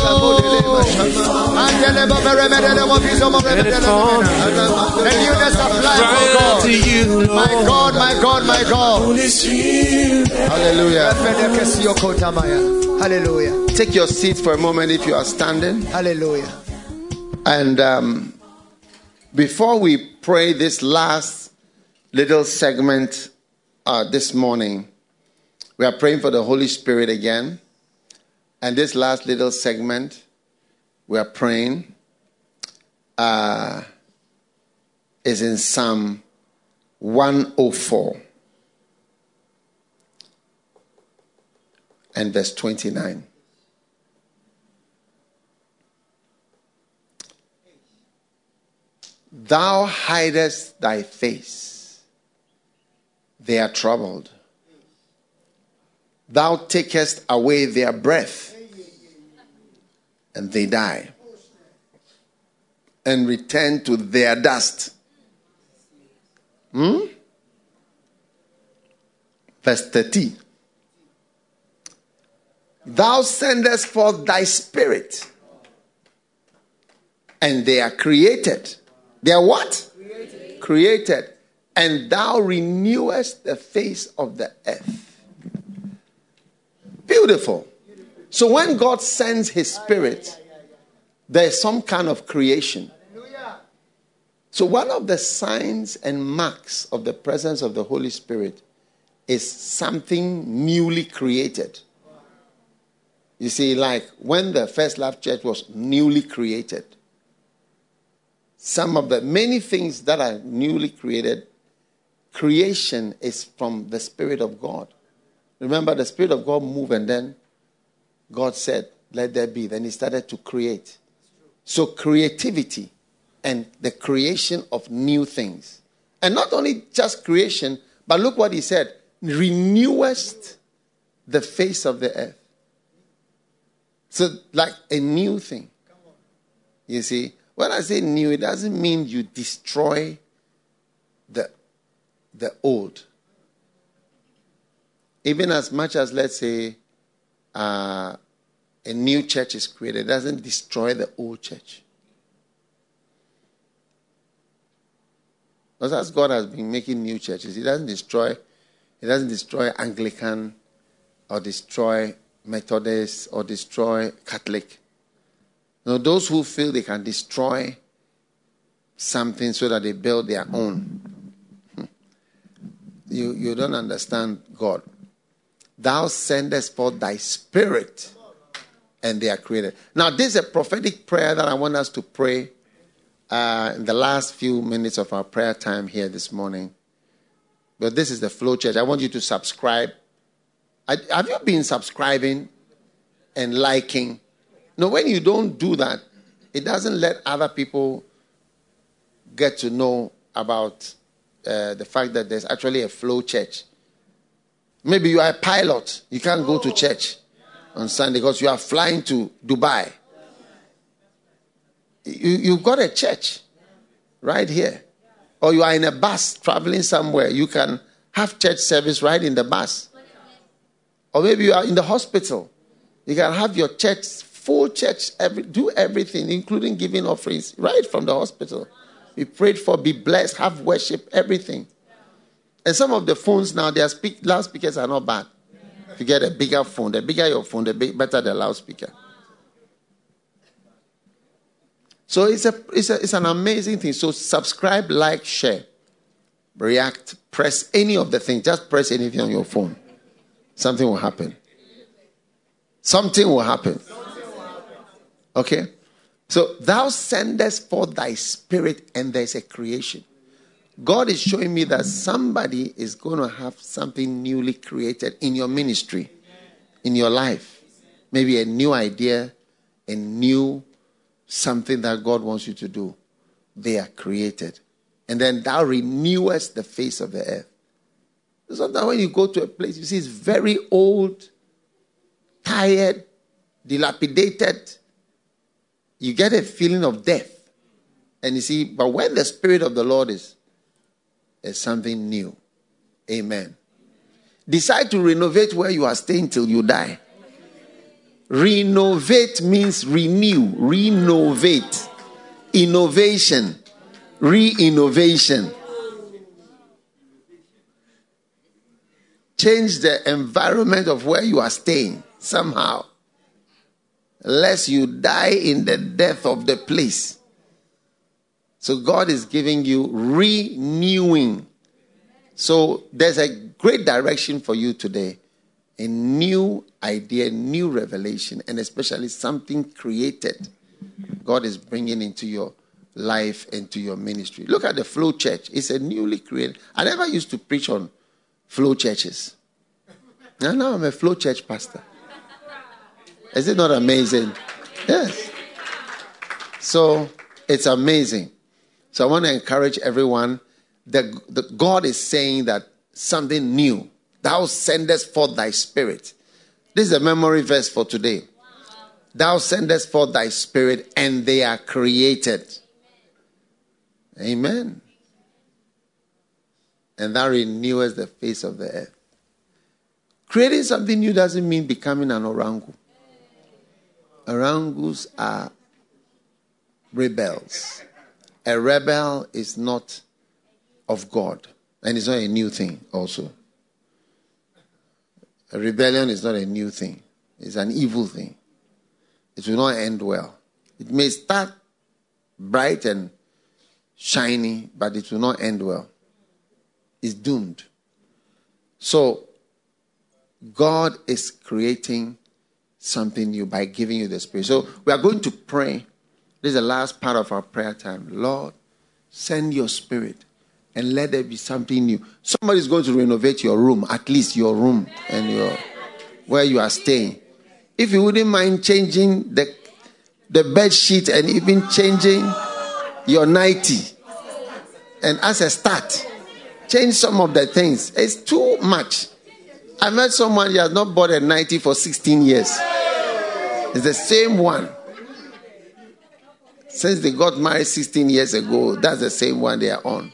The newness of life, cry oh out God. to you, Lord. My God, my God, my God. Hallelujah. Hallelujah. Take your seats for a moment if you are standing. Hallelujah. And um, before we pray this last little segment uh, this morning, we are praying for the Holy Spirit again. And this last little segment, we are praying uh, is in Psalm 104 and verse 29. Thou hidest thy face, they are troubled. Thou takest away their breath, and they die, and return to their dust. Hmm? Verse 30. Thou sendest forth thy spirit, and they are created. They are what? Created. created. And thou renewest the face of the earth. Beautiful. So when God sends his spirit, there's some kind of creation. So one of the signs and marks of the presence of the Holy Spirit is something newly created. You see, like when the First Love Church was newly created, some of the many things that are newly created, creation is from the Spirit of God. Remember, the Spirit of God moved, and then God said, Let there be. Then He started to create. So, creativity and the creation of new things. And not only just creation, but look what He said renewest the face of the earth. So, like a new thing. You see, when I say new, it doesn't mean you destroy the, the old. Even as much as, let's say, uh, a new church is created, it doesn't destroy the old church. Because as God has been making new churches, He doesn't destroy, He doesn't destroy Anglican or destroy Methodist or destroy Catholic. Now, those who feel they can destroy something so that they build their own, you, you don't understand God. Thou sendest forth thy spirit, and they are created. Now, this is a prophetic prayer that I want us to pray uh, in the last few minutes of our prayer time here this morning. But this is the Flow Church. I want you to subscribe. I, have you been subscribing and liking? No, when you don't do that, it doesn't let other people get to know about uh, the fact that there's actually a flow church. Maybe you are a pilot. You can't go to church on Sunday because you are flying to Dubai. You, you've got a church right here. Or you are in a bus traveling somewhere. You can have church service right in the bus. Or maybe you are in the hospital. You can have your church, full church, every, do everything, including giving offerings, right from the hospital. Be prayed for, be blessed, have worship, everything. And some of the phones now, their speak, loudspeakers are not bad. If you get a bigger phone, the bigger your phone, the better the loudspeaker. So it's, a, it's, a, it's an amazing thing. So subscribe, like, share, react, press any of the things. Just press anything on your phone. Something will happen. Something will happen. Okay? So thou sendest forth thy spirit, and there's a creation. God is showing me that somebody is going to have something newly created in your ministry, in your life. Maybe a new idea, a new something that God wants you to do. They are created. And then thou renewest the face of the earth. Sometimes when you go to a place, you see it's very old, tired, dilapidated. You get a feeling of death. And you see, but when the Spirit of the Lord is, is something new. Amen. Decide to renovate where you are staying till you die. Renovate means renew, renovate, innovation, re innovation. Change the environment of where you are staying somehow, lest you die in the death of the place. So, God is giving you renewing. So, there's a great direction for you today a new idea, new revelation, and especially something created God is bringing into your life and to your ministry. Look at the Flow Church. It's a newly created. I never used to preach on Flow churches. Now, now I'm a Flow Church pastor. Is it not amazing? Yes. So it's amazing. So I want to encourage everyone that, God is saying that something new Thou sendest forth thy spirit. This is a memory verse for today. Thou sendest forth thy spirit, and they are created. Amen. And thou renewest the face of the earth. Creating something new doesn't mean becoming an orangu. Orangus are rebels. A rebel is not of God, and it's not a new thing, also. A rebellion is not a new thing, it's an evil thing. It will not end well. It may start bright and shiny, but it will not end well. It's doomed. So, God is creating something new by giving you the Spirit. So, we are going to pray. This is the last part of our prayer time. Lord, send your Spirit and let there be something new. Somebody is going to renovate your room, at least your room and your where you are staying. If you wouldn't mind changing the the bed sheet and even changing your nighty, and as a start, change some of the things. It's too much. I met someone who has not bought a nighty for 16 years. It's the same one. Since they got married 16 years ago, that's the same one they are on.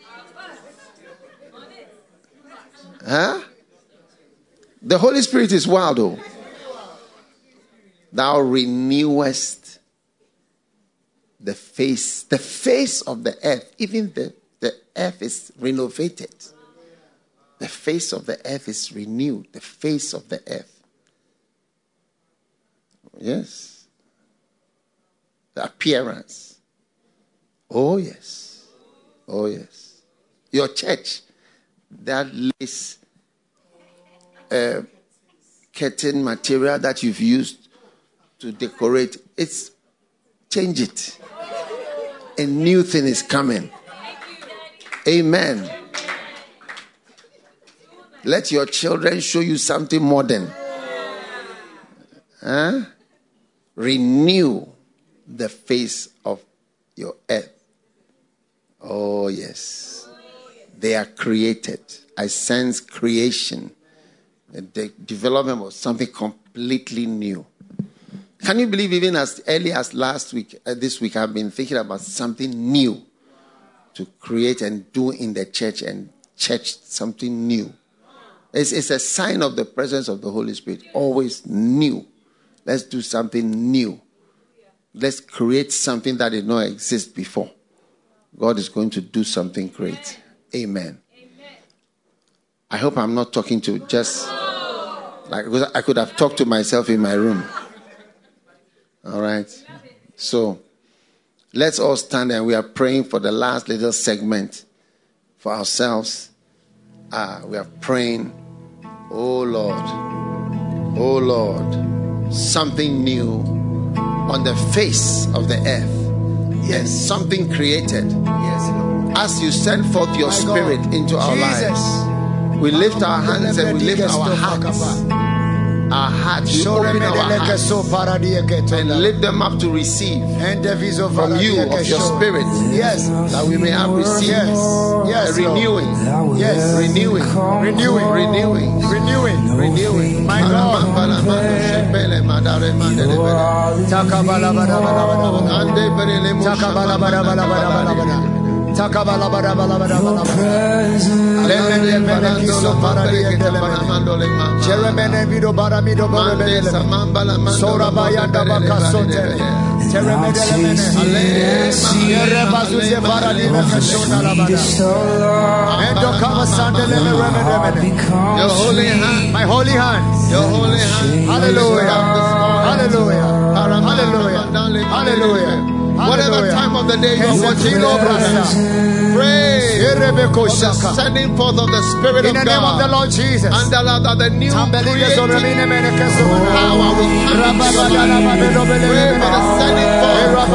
Huh? The Holy Spirit is wild, though. Thou renewest the face, the face of the earth. Even the, the earth is renovated. The face of the earth is renewed. The face of the earth. Yes. The appearance. Oh, yes. Oh, yes. Your church that lace uh, curtain material that you've used to decorate, it's change it. A new thing is coming. Amen. Let your children show you something modern. Huh? Renew the face of your earth. Oh, yes. they are created. I sense creation, and the development of something completely new. Can you believe, even as early as last week, uh, this week, I've been thinking about something new to create and do in the church and church something new. It's, it's a sign of the presence of the Holy Spirit, always new. Let's do something new. Let's create something that did not exist before. God is going to do something great. Amen. Amen. I hope I'm not talking to just like I could have talked to myself in my room. All right. So let's all stand and we are praying for the last little segment for ourselves. Ah, we are praying, oh Lord, oh Lord, something new on the face of the earth. Yes, something created. Yes, Lord. As you send forth your My spirit God. into our Jesus. lives, we lift our hands and we lift our hearts our hearts, we open our hearts and lift them up to receive from you of your spirit. Yes, that we may have received. Yes. Yes, renewing, yes, renewing, renewing, renewing, renewing, renewing. My God. Takabala bara bala bara bala Lemene bene kiso para di endelemene Jeremene vido bara mido bara bele Sora bayanda baka sote Teremene lemene Yere bazuze bara di baka shona la bara Endo kama sande leme remene remene Your holy hand. My holy hand. Your holy hand. Hallelujah. Hallelujah. Hallelujah. Hallelujah Whatever time of the day you are watching, pray. The sending forth of the Spirit of God. In the name of the Lord Jesus. And allow that the new power will come Pray for the sending forth of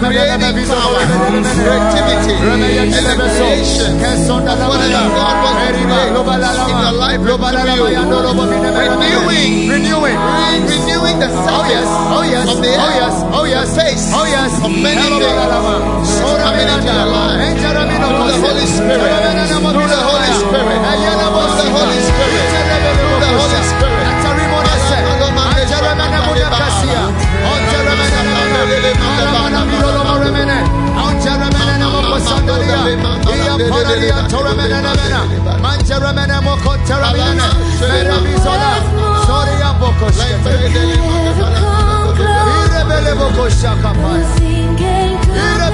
creating power, creativity, elevation of whatever God wants to create in your life renewing, renewing, renewing the surface oh yes, of the oh yes, oh yes, face oh yes, of many things coming into your life through the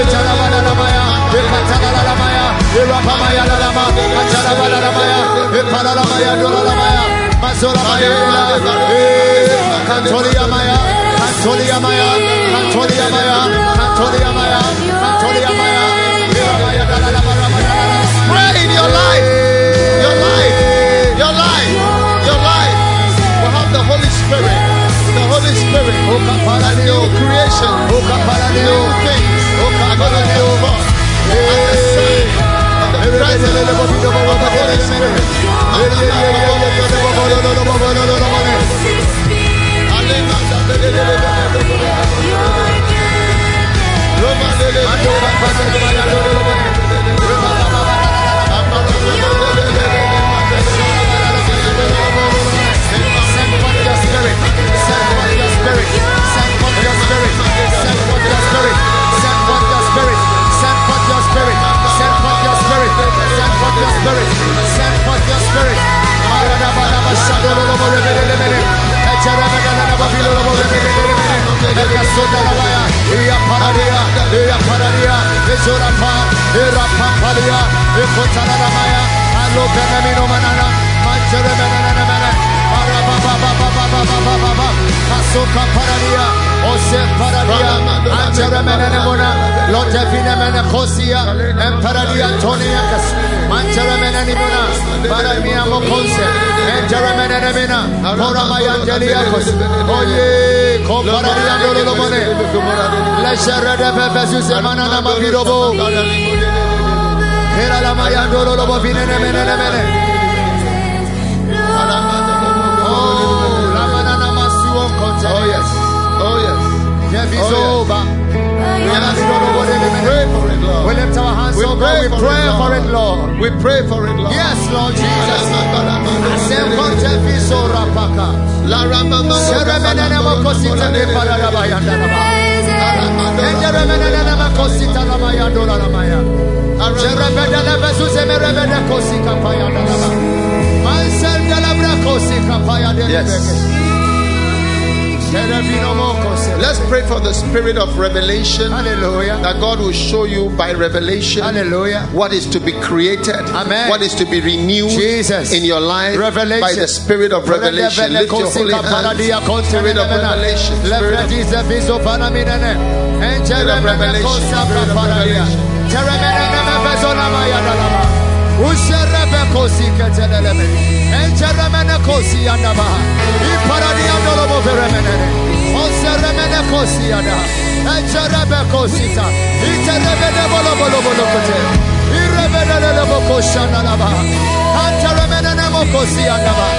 Echalabalamaya, Epatalalamaya, Irapamaya Lalama, Achalabalamaya, Epalalamaya, Dolalamaya, Mazolamaya, Cantolia Maya, Cantolia Maya, Cantolia Maya, Cantolia Maya, Cantolia Maya, Pray in your life, your life, your life, your life. We have the Holy Spirit, the Holy Spirit, new creation, new things. The Holy Spirit. Your spirit. Send forth your spirit. Manchara Soka Paradia, Oshe Paradia, Antera Menemona, Lotefina Menecosia, and Paradia Toniacas, Antera Menanimona, Paramia Moconse, Antera Menemina, Mora Maya Deliacos, Oye, Comparadia Dolomone, Lesher de Pepesus, Manana Mavirobo, Era la Maya Dolobo, Vinene Menemene. Jevizoba. Oh, oh, pray for it, Lord. We lift our hands We oh, up pray we for pray it, for it, Lord. We pray for it, Lord. Yes, Lord Jesus. Semkonte Let's pray for the spirit of revelation Hallelujah. that God will show you by revelation Hallelujah. what is to be created, Amen. what is to be renewed Jesus. in your life Revelation. by the spirit of revelation. Lift your holy hands. Spirit of revelation. Spirit of Spirit of revelation. Thank kosi keteleleme. Encheremene. İparadi kosi ta.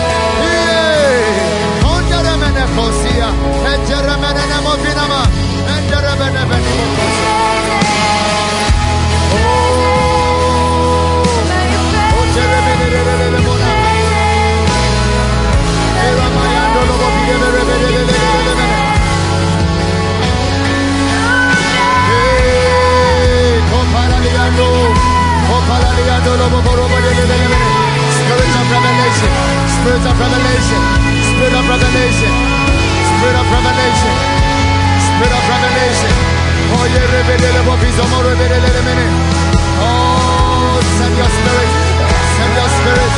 Send your spirit,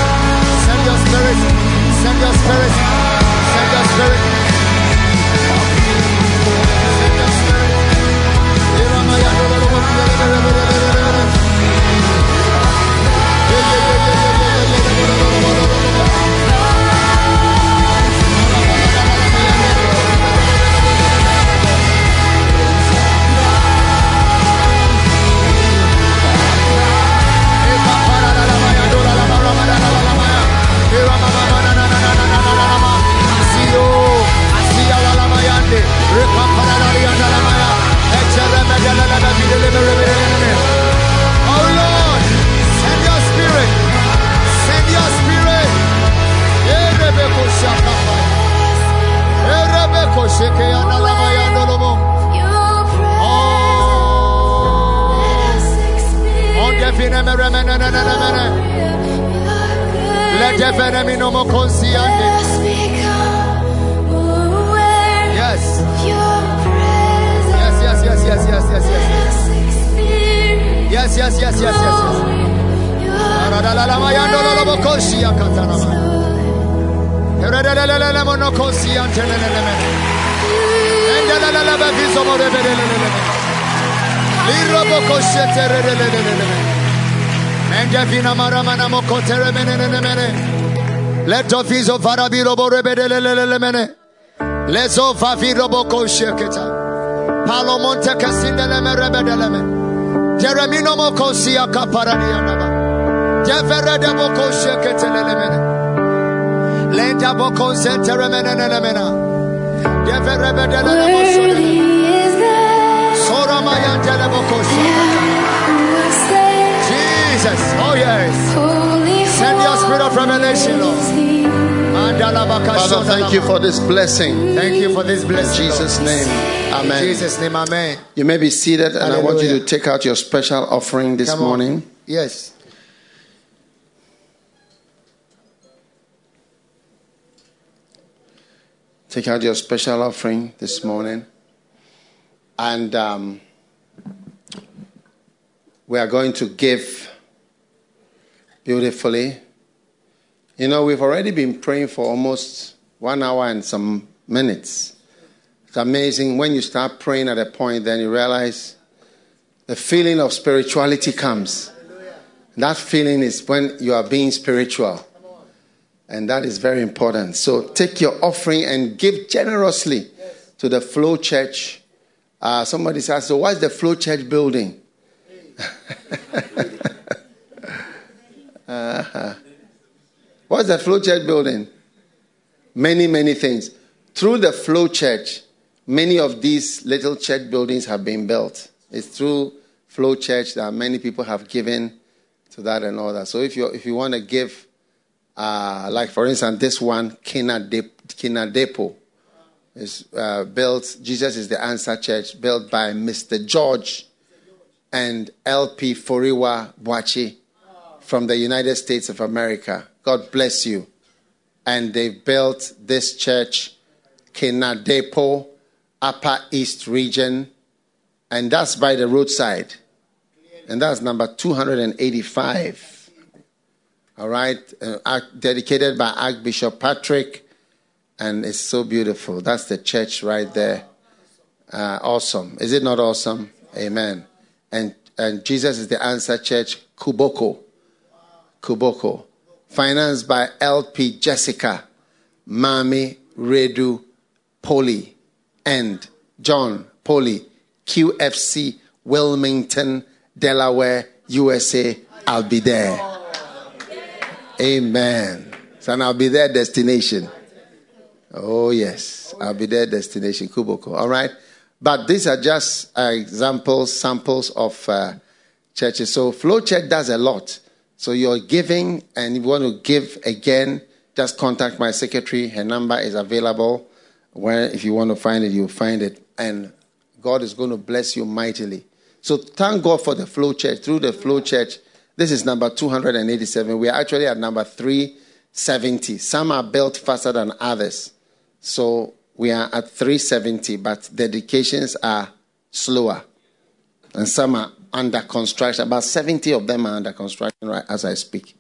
send your spirit. Send your spirit. Thank you. Oh Lord, send your spirit. Send your spirit. Let the enemy no more conceal. Yes, yes, yes, yes, yes. Let the viso farabiro borebele Lezo faviro boko sheketa. Palomonte kasindeleme rebedeleme. Jeremino moko siya kaparani yanaba. Jefere de boko sheketeleleme. Lenda boko senteremene nelemena. Jefere bedeleme bosodele. Sora mayantele boko Jesus, oh yes. Send your spirit of revelation, Lord. Father, thank you for this blessing. Thank you for this blessing. In Jesus' name. Amen. In Jesus' name, amen. You may be seated, and Hallelujah. I want you to take out your special offering this morning. Yes. Take out your special offering this morning. And um, we are going to give beautifully you know, we've already been praying for almost one hour and some minutes. It's amazing when you start praying at a point, then you realize the feeling of spirituality comes. That feeling is when you are being spiritual. And that is very important. So take your offering and give generously to the Flow Church. Uh, somebody says, So, what's the Flow Church building? uh-huh. What's the Flow Church building? Many, many things. Through the Flow Church, many of these little church buildings have been built. It's through Flow Church that many people have given to that and all that. So if you if you want to give, uh, like for instance, this one, Kina, De- Kina Depot, is uh, built. Jesus is the Answer Church, built by Mr. George and LP Foriwa Boachi from the United States of America. God bless you. And they built this church, Kenadepo, Upper East Region, and that's by the roadside. And that's number 285. All right, uh, dedicated by Archbishop Patrick, and it's so beautiful. That's the church right there. Uh, awesome. Is it not awesome? Amen. And, and Jesus is the answer church, Kuboko. Kuboko financed by LP Jessica, Mami Redu Poli, and John Poli, QFC, Wilmington, Delaware, USA. I'll be there. Amen. So I'll be there destination. Oh, yes. I'll be there destination, Kuboko. All right. But these are just uh, examples, samples of uh, churches. So Flow Church does a lot. So you're giving, and you want to give again, just contact my secretary. Her number is available. Where if you want to find it, you'll find it. And God is going to bless you mightily. So thank God for the Flow Church. Through the Flow Church, this is number 287. We are actually at number 370. Some are built faster than others. So we are at 370, but dedications are slower. And some are under construction. About 70 of them are under construction right as I speak.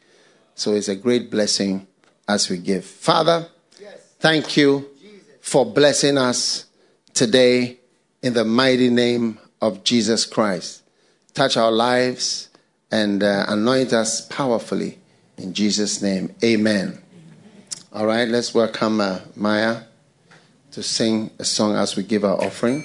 So it's a great blessing as we give. Father, thank you for blessing us today in the mighty name of Jesus Christ. Touch our lives and uh, anoint us powerfully in Jesus' name. Amen. All right, let's welcome uh, Maya to sing a song as we give our offering.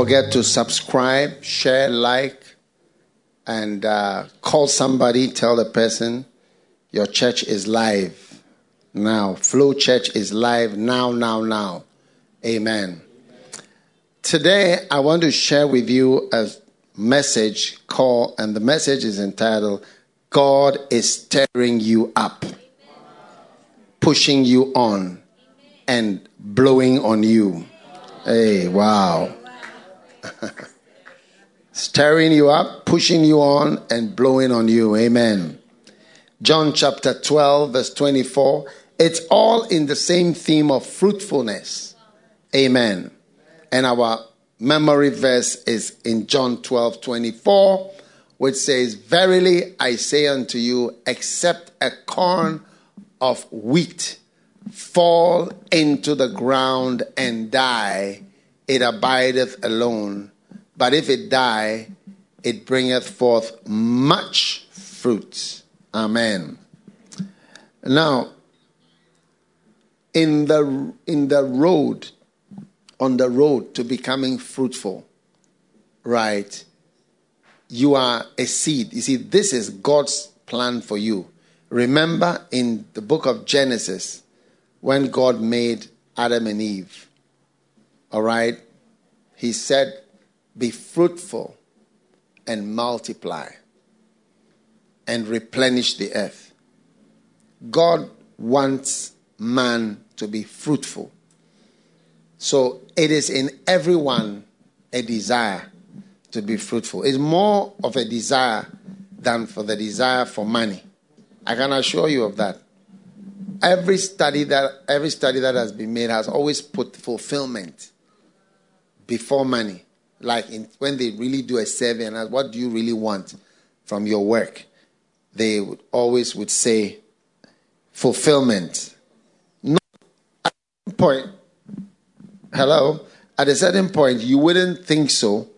Forget to subscribe, share, like, and uh, call somebody, tell the person your church is live now. Flow Church is live now, now, now. Amen. Today, I want to share with you a message call, and the message is entitled, God is stirring you up, pushing you on, and blowing on you. Hey, wow. stirring you up, pushing you on, and blowing on you. Amen. John chapter 12, verse 24. It's all in the same theme of fruitfulness. Amen. And our memory verse is in John 12, 24, which says, Verily I say unto you, except a corn of wheat fall into the ground and die, it abideth alone. But if it die, it bringeth forth much fruit. Amen. Now, in the in the road, on the road to becoming fruitful, right? You are a seed. You see, this is God's plan for you. Remember in the book of Genesis, when God made Adam and Eve, all right, He said, Be fruitful and multiply and replenish the earth. God wants man to be fruitful. So it is in everyone a desire to be fruitful. It's more of a desire than for the desire for money. I can assure you of that. Every study that every study that has been made has always put fulfillment before money. Like in, when they really do a survey and ask, what do you really want from your work? they would always would say fulfillment. Not at a point, hello, at a certain point you wouldn't think so,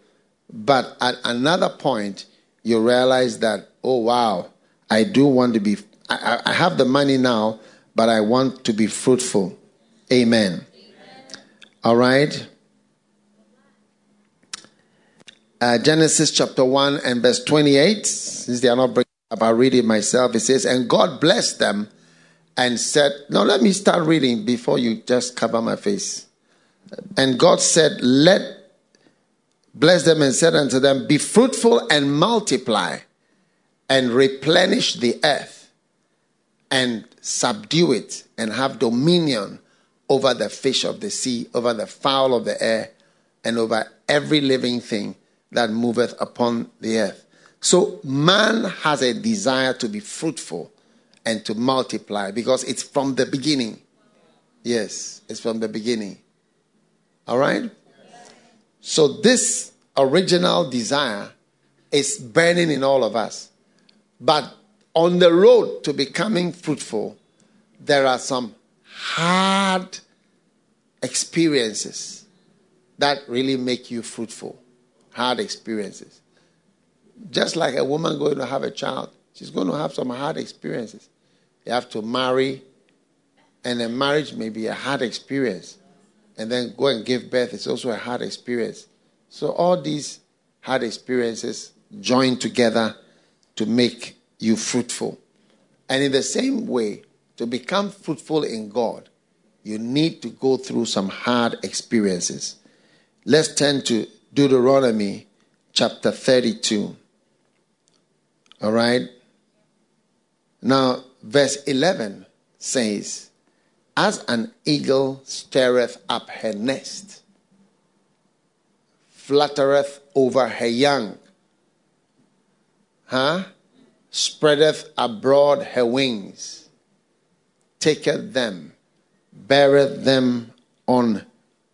but at another point you realize that, oh wow, I do want to be, I, I have the money now, but I want to be fruitful. Amen. Amen. All right. Uh, Genesis chapter 1 and verse 28, since they are not breaking about reading myself. It says, And God blessed them and said, Now let me start reading before you just cover my face. And God said, Let bless them and said unto them, Be fruitful and multiply and replenish the earth and subdue it and have dominion over the fish of the sea, over the fowl of the air, and over every living thing that moveth upon the earth. So man has a desire to be fruitful and to multiply because it's from the beginning. Yes, it's from the beginning. All right? So this original desire is burning in all of us. But on the road to becoming fruitful, there are some hard experiences that really make you fruitful. Hard experiences. Just like a woman going to have a child, she's going to have some hard experiences. You have to marry, and a marriage may be a hard experience. And then go and give birth is also a hard experience. So all these hard experiences join together to make you fruitful. And in the same way, to become fruitful in God, you need to go through some hard experiences. Let's turn to Deuteronomy chapter 32. All right? Now, verse 11 says, As an eagle stirreth up her nest, fluttereth over her young, huh? Spreadeth abroad her wings, taketh them, beareth them on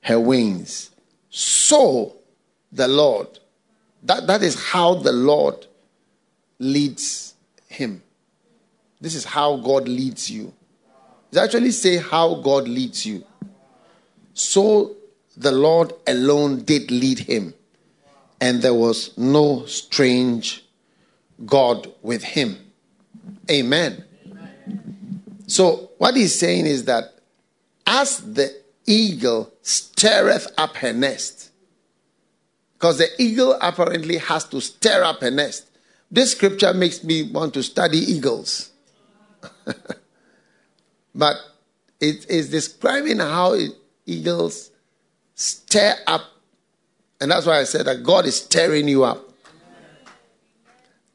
her wings. So the Lord, that, that is how the Lord leads him. This is how God leads you. It actually say how God leads you. So the Lord alone did lead him, and there was no strange God with him. Amen. Amen. So what he's saying is that as the eagle stirreth up her nest. Because the eagle apparently has to stir up a nest. This scripture makes me want to study eagles. but it is describing how eagles stir up. And that's why I said that God is stirring you up.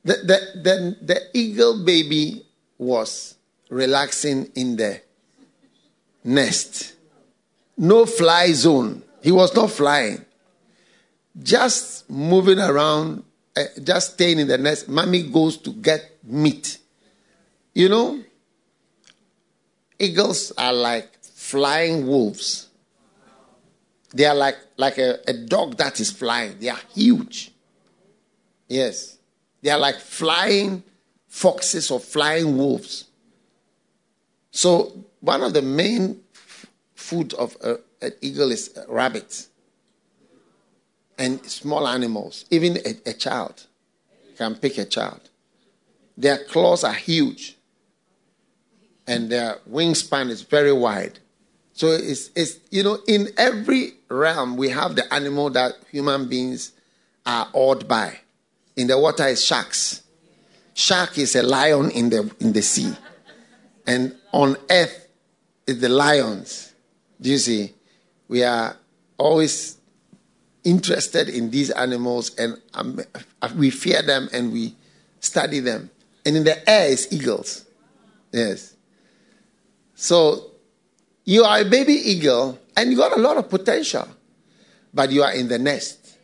The, the, the, the eagle baby was relaxing in the nest. No fly zone. He was not flying. Just moving around, uh, just staying in the nest. Mommy goes to get meat. You know, eagles are like flying wolves. They are like, like a, a dog that is flying. They are huge. Yes. They are like flying foxes or flying wolves. So, one of the main food of a, an eagle is rabbits and small animals. Even a, a child can pick a child. Their claws are huge and their wingspan is very wide. So it's, it's, you know, in every realm we have the animal that human beings are awed by. In the water is sharks. Shark is a lion in the in the sea. And on earth is the lions. Do you see? We are always interested in these animals and um, we fear them and we study them. And in the air is eagles. Yes. So you are a baby eagle and you got a lot of potential, but you are in the nest.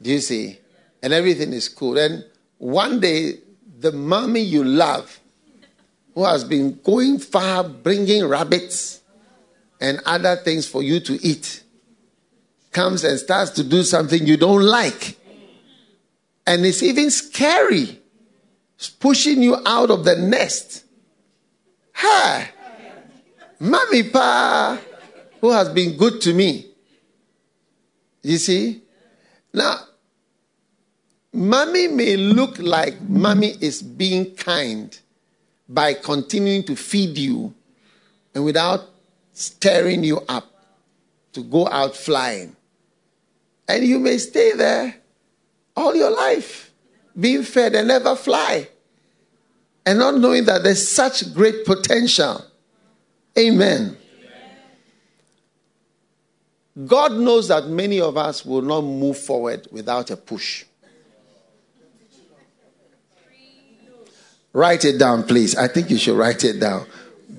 Do you see? And everything is cool. And one day, the mommy you love, who has been going far bringing rabbits and other things for you to eat, comes and starts to do something you don't like. And it's even scary. It's pushing you out of the nest. Hi. Mommy Pa, who has been good to me. You see? Now, mommy may look like mommy is being kind by continuing to feed you and without stirring you up to go out flying. And you may stay there all your life, being fed and never fly, and not knowing that there's such great potential Amen. God knows that many of us will not move forward without a push. Write it down, please. I think you should write it down.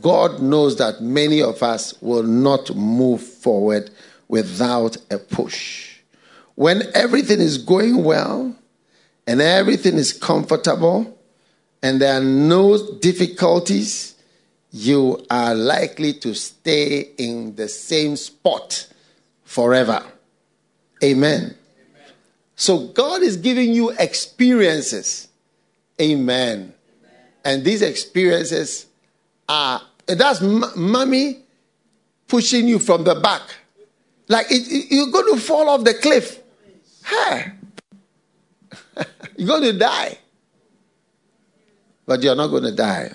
God knows that many of us will not move forward without a push. When everything is going well and everything is comfortable and there are no difficulties, you are likely to stay in the same spot forever. Amen. Amen. So God is giving you experiences. Amen. Amen. And these experiences are that's m- mommy pushing you from the back. Like it, it, you're going to fall off the cliff. Hey. you're going to die. But you're not going to die.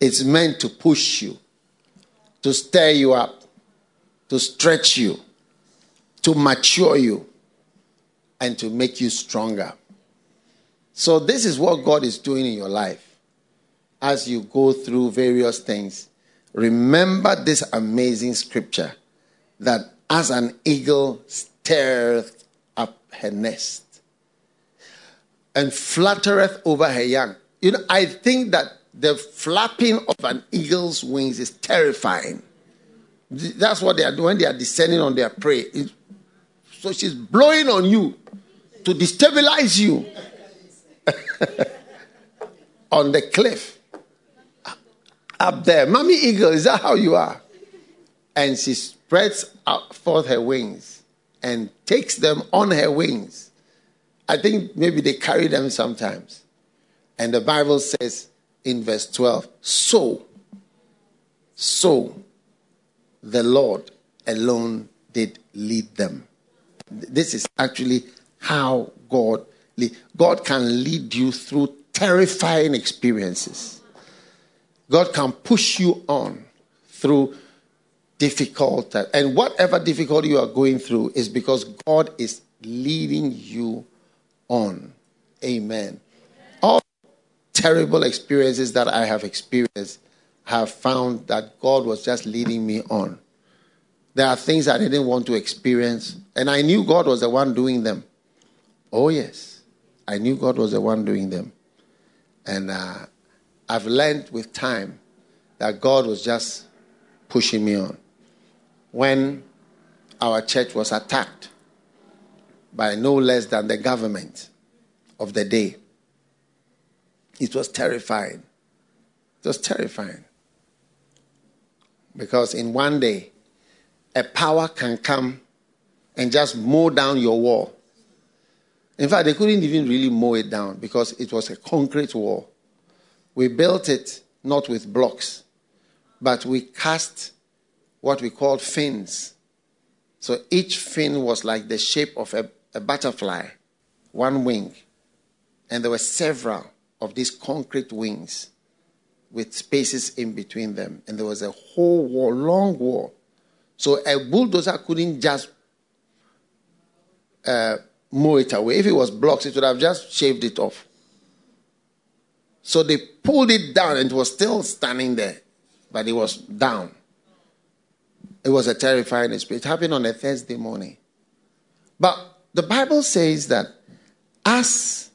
It's meant to push you, to stir you up, to stretch you, to mature you, and to make you stronger. So, this is what God is doing in your life. As you go through various things, remember this amazing scripture that as an eagle stirreth her nest and fluttereth over her young. You know, I think that the flapping of an eagle's wings is terrifying. That's what they are doing they are descending on their prey. So she's blowing on you to destabilize you on the cliff up there. Mommy eagle, is that how you are? And she spreads out forth her wings and takes them on her wings. I think maybe they carry them sometimes. And the Bible says in verse 12. So, so the Lord alone did lead them. This is actually how God lead. God can lead you through terrifying experiences. God can push you on through difficult. And whatever difficulty you are going through is because God is leading you on. Amen. All terrible experiences that I have experienced have found that God was just leading me on. There are things I didn't want to experience, and I knew God was the one doing them. Oh, yes. I knew God was the one doing them. And uh, I've learned with time that God was just pushing me on. When our church was attacked by no less than the government of the day, it was terrifying. It was terrifying. Because in one day, a power can come and just mow down your wall. In fact, they couldn't even really mow it down because it was a concrete wall. We built it not with blocks, but we cast what we called fins. So each fin was like the shape of a, a butterfly, one wing. And there were several of these concrete wings with spaces in between them. And there was a whole wall, long wall. So a bulldozer couldn't just uh, mow it away. If it was blocks, it would have just shaved it off. So they pulled it down and it was still standing there, but it was down. It was a terrifying experience. It happened on a Thursday morning. But the Bible says that as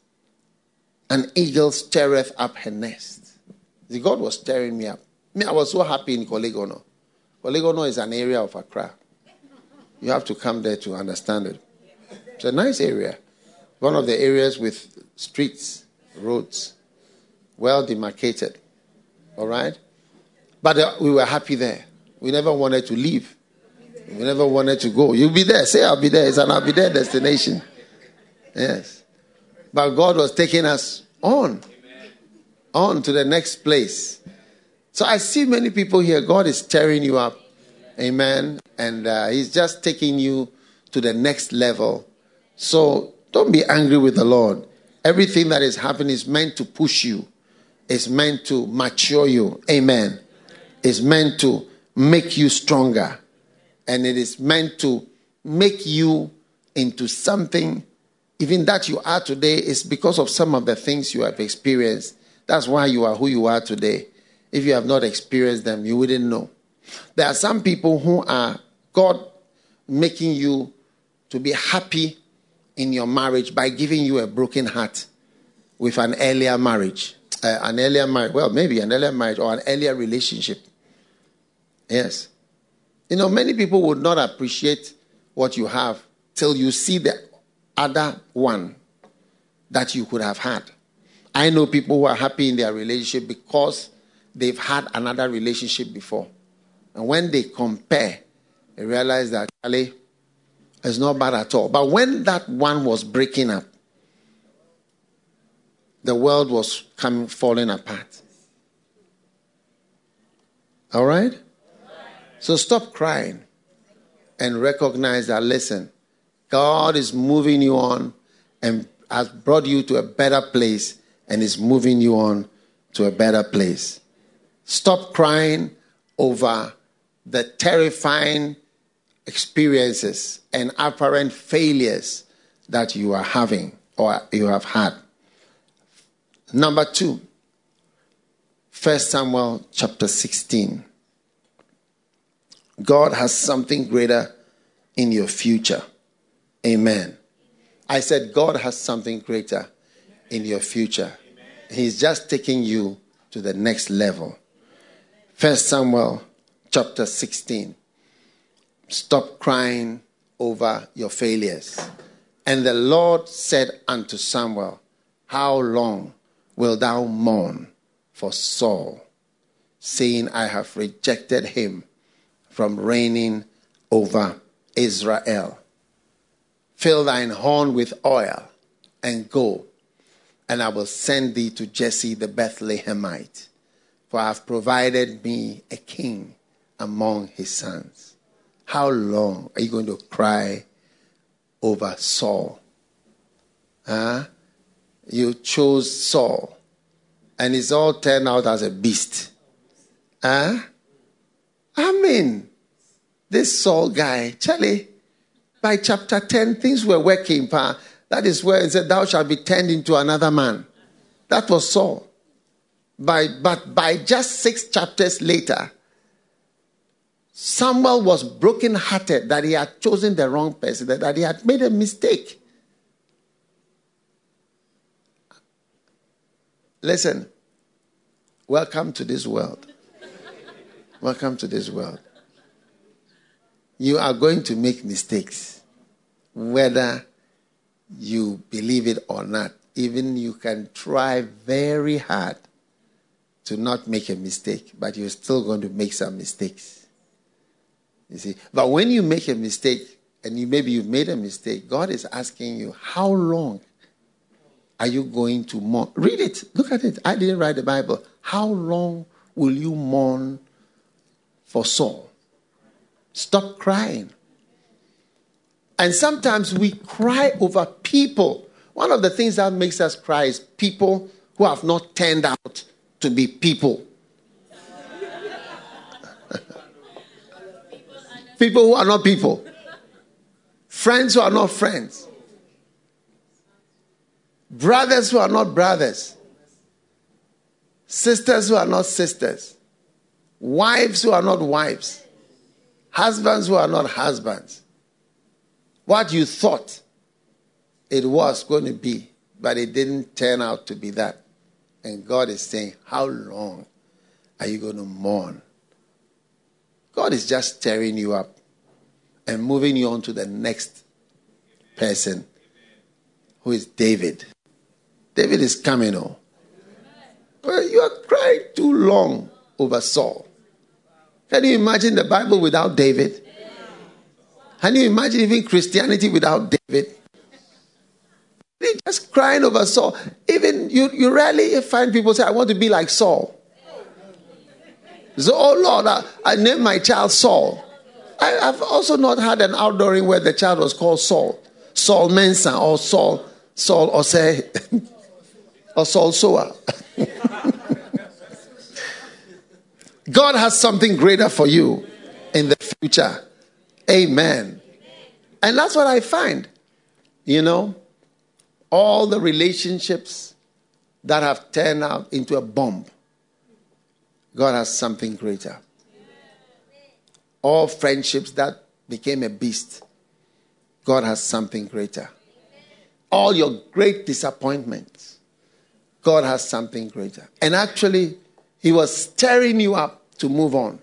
an eagle stirreth up her nest, the God was stirring me up. Me, I was so happy in Korle Gonno. Korle Gonno is an area of Accra. You have to come there to understand it. It's a nice area. One of the areas with streets, roads, well demarcated. All right? But uh, we were happy there. We never wanted to leave. We never wanted to go. You'll be there. Say, I'll be there. It's an I'll be there destination. Yes. But God was taking us on, on to the next place. So I see many people here. God is stirring you up. Amen. And uh, He's just taking you to the next level. So don't be angry with the Lord. Everything that is happening is meant to push you, it's meant to mature you. Amen. It's meant to make you stronger. And it is meant to make you into something, even that you are today, is because of some of the things you have experienced. That's why you are who you are today. If you have not experienced them, you wouldn't know. There are some people who are God making you to be happy in your marriage by giving you a broken heart with an earlier marriage. Uh, an earlier marriage, well, maybe an earlier marriage or an earlier relationship. Yes. You know, many people would not appreciate what you have till you see the other one that you could have had. I know people who are happy in their relationship because they've had another relationship before. And when they compare, they realize that actually it's not bad at all. But when that one was breaking up, the world was coming falling apart. All right? So stop crying and recognize that listen, God is moving you on and has brought you to a better place and is moving you on to a better place. Stop crying over the terrifying experiences and apparent failures that you are having or you have had. Number two, 1 Samuel chapter 16. God has something greater in your future. Amen. I said, God has something greater in your future. He's just taking you to the next level. First Samuel chapter 16. Stop crying over your failures. And the Lord said unto Samuel, How long wilt thou mourn for Saul, saying, I have rejected him from reigning over Israel? Fill thine horn with oil and go, and I will send thee to Jesse the Bethlehemite for I have provided me a king among his sons. How long are you going to cry over Saul? Huh? You chose Saul, and it's all turned out as a beast. Huh? I mean, this Saul guy, Charlie, by chapter 10, things were working. Pa. That is where it said, Thou shalt be turned into another man. That was Saul. By, but by just six chapters later, Samuel was broken-hearted that he had chosen the wrong person, that he had made a mistake. Listen, welcome to this world. Welcome to this world. You are going to make mistakes, whether you believe it or not. Even you can try very hard to not make a mistake, but you're still going to make some mistakes. You see, but when you make a mistake, and you maybe you've made a mistake, God is asking you, how long are you going to mourn? Read it. Look at it. I didn't write the Bible. How long will you mourn for Saul? Stop crying. And sometimes we cry over people. One of the things that makes us cry is people who have not turned out to be people. people who are not people, friends who are not friends, brothers who are not brothers, sisters who are not sisters, wives who are not wives, husbands who are not husbands. What you thought it was going to be, but it didn't turn out to be that. And God is saying, How long are you going to mourn? God is just stirring you up and moving you on to the next person, who is David. David is coming on. Well, you are crying too long over Saul. Can you imagine the Bible without David? Can you imagine even Christianity without David? They're just crying over Saul. Even you, you rarely find people say, I want to be like Saul. So, oh Lord, I, I named my child Saul. I, have also not had an outdooring where the child was called Saul. Saul Mensa or Saul, Saul or say, or Saul Soa. God has something greater for you in the future. Amen. And that's what I find. You know, all the relationships that have turned out into a bomb, God has something greater. All friendships that became a beast, God has something greater. All your great disappointments, God has something greater. And actually, He was stirring you up to move on.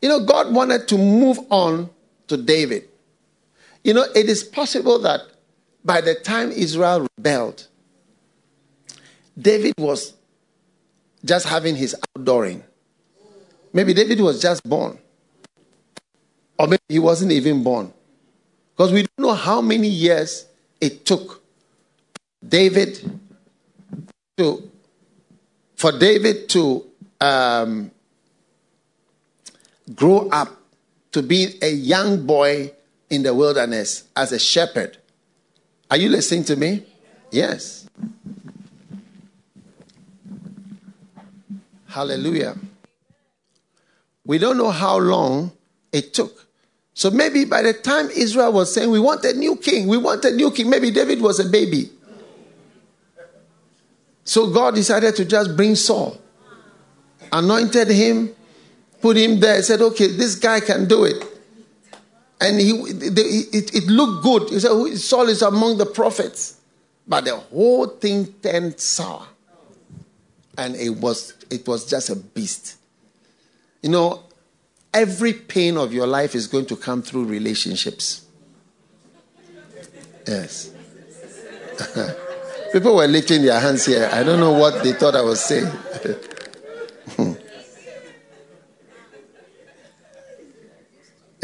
You know, God wanted to move on to David. You know, it is possible that by the time Israel rebelled, David was just having his outdooring. Maybe David was just born. Or maybe he wasn't even born. Because we don't know how many years it took David to for David to um, grow up to be a young boy in the wilderness as a shepherd. Are you listening to me? Yes. Hallelujah. We don't know how long it took. So maybe by the time Israel was saying, We want a new king, we want a new king, maybe David was a baby. So God decided to just bring Saul, anointed him, put him there, said, Okay, this guy can do it. And he, it, it looked good. He said, Saul is among the prophets. But the whole thing turned sour. And it was, it was just a beast. You know, every pain of your life is going to come through relationships. Yes. People were lifting their hands here. I don't know what they thought I was saying.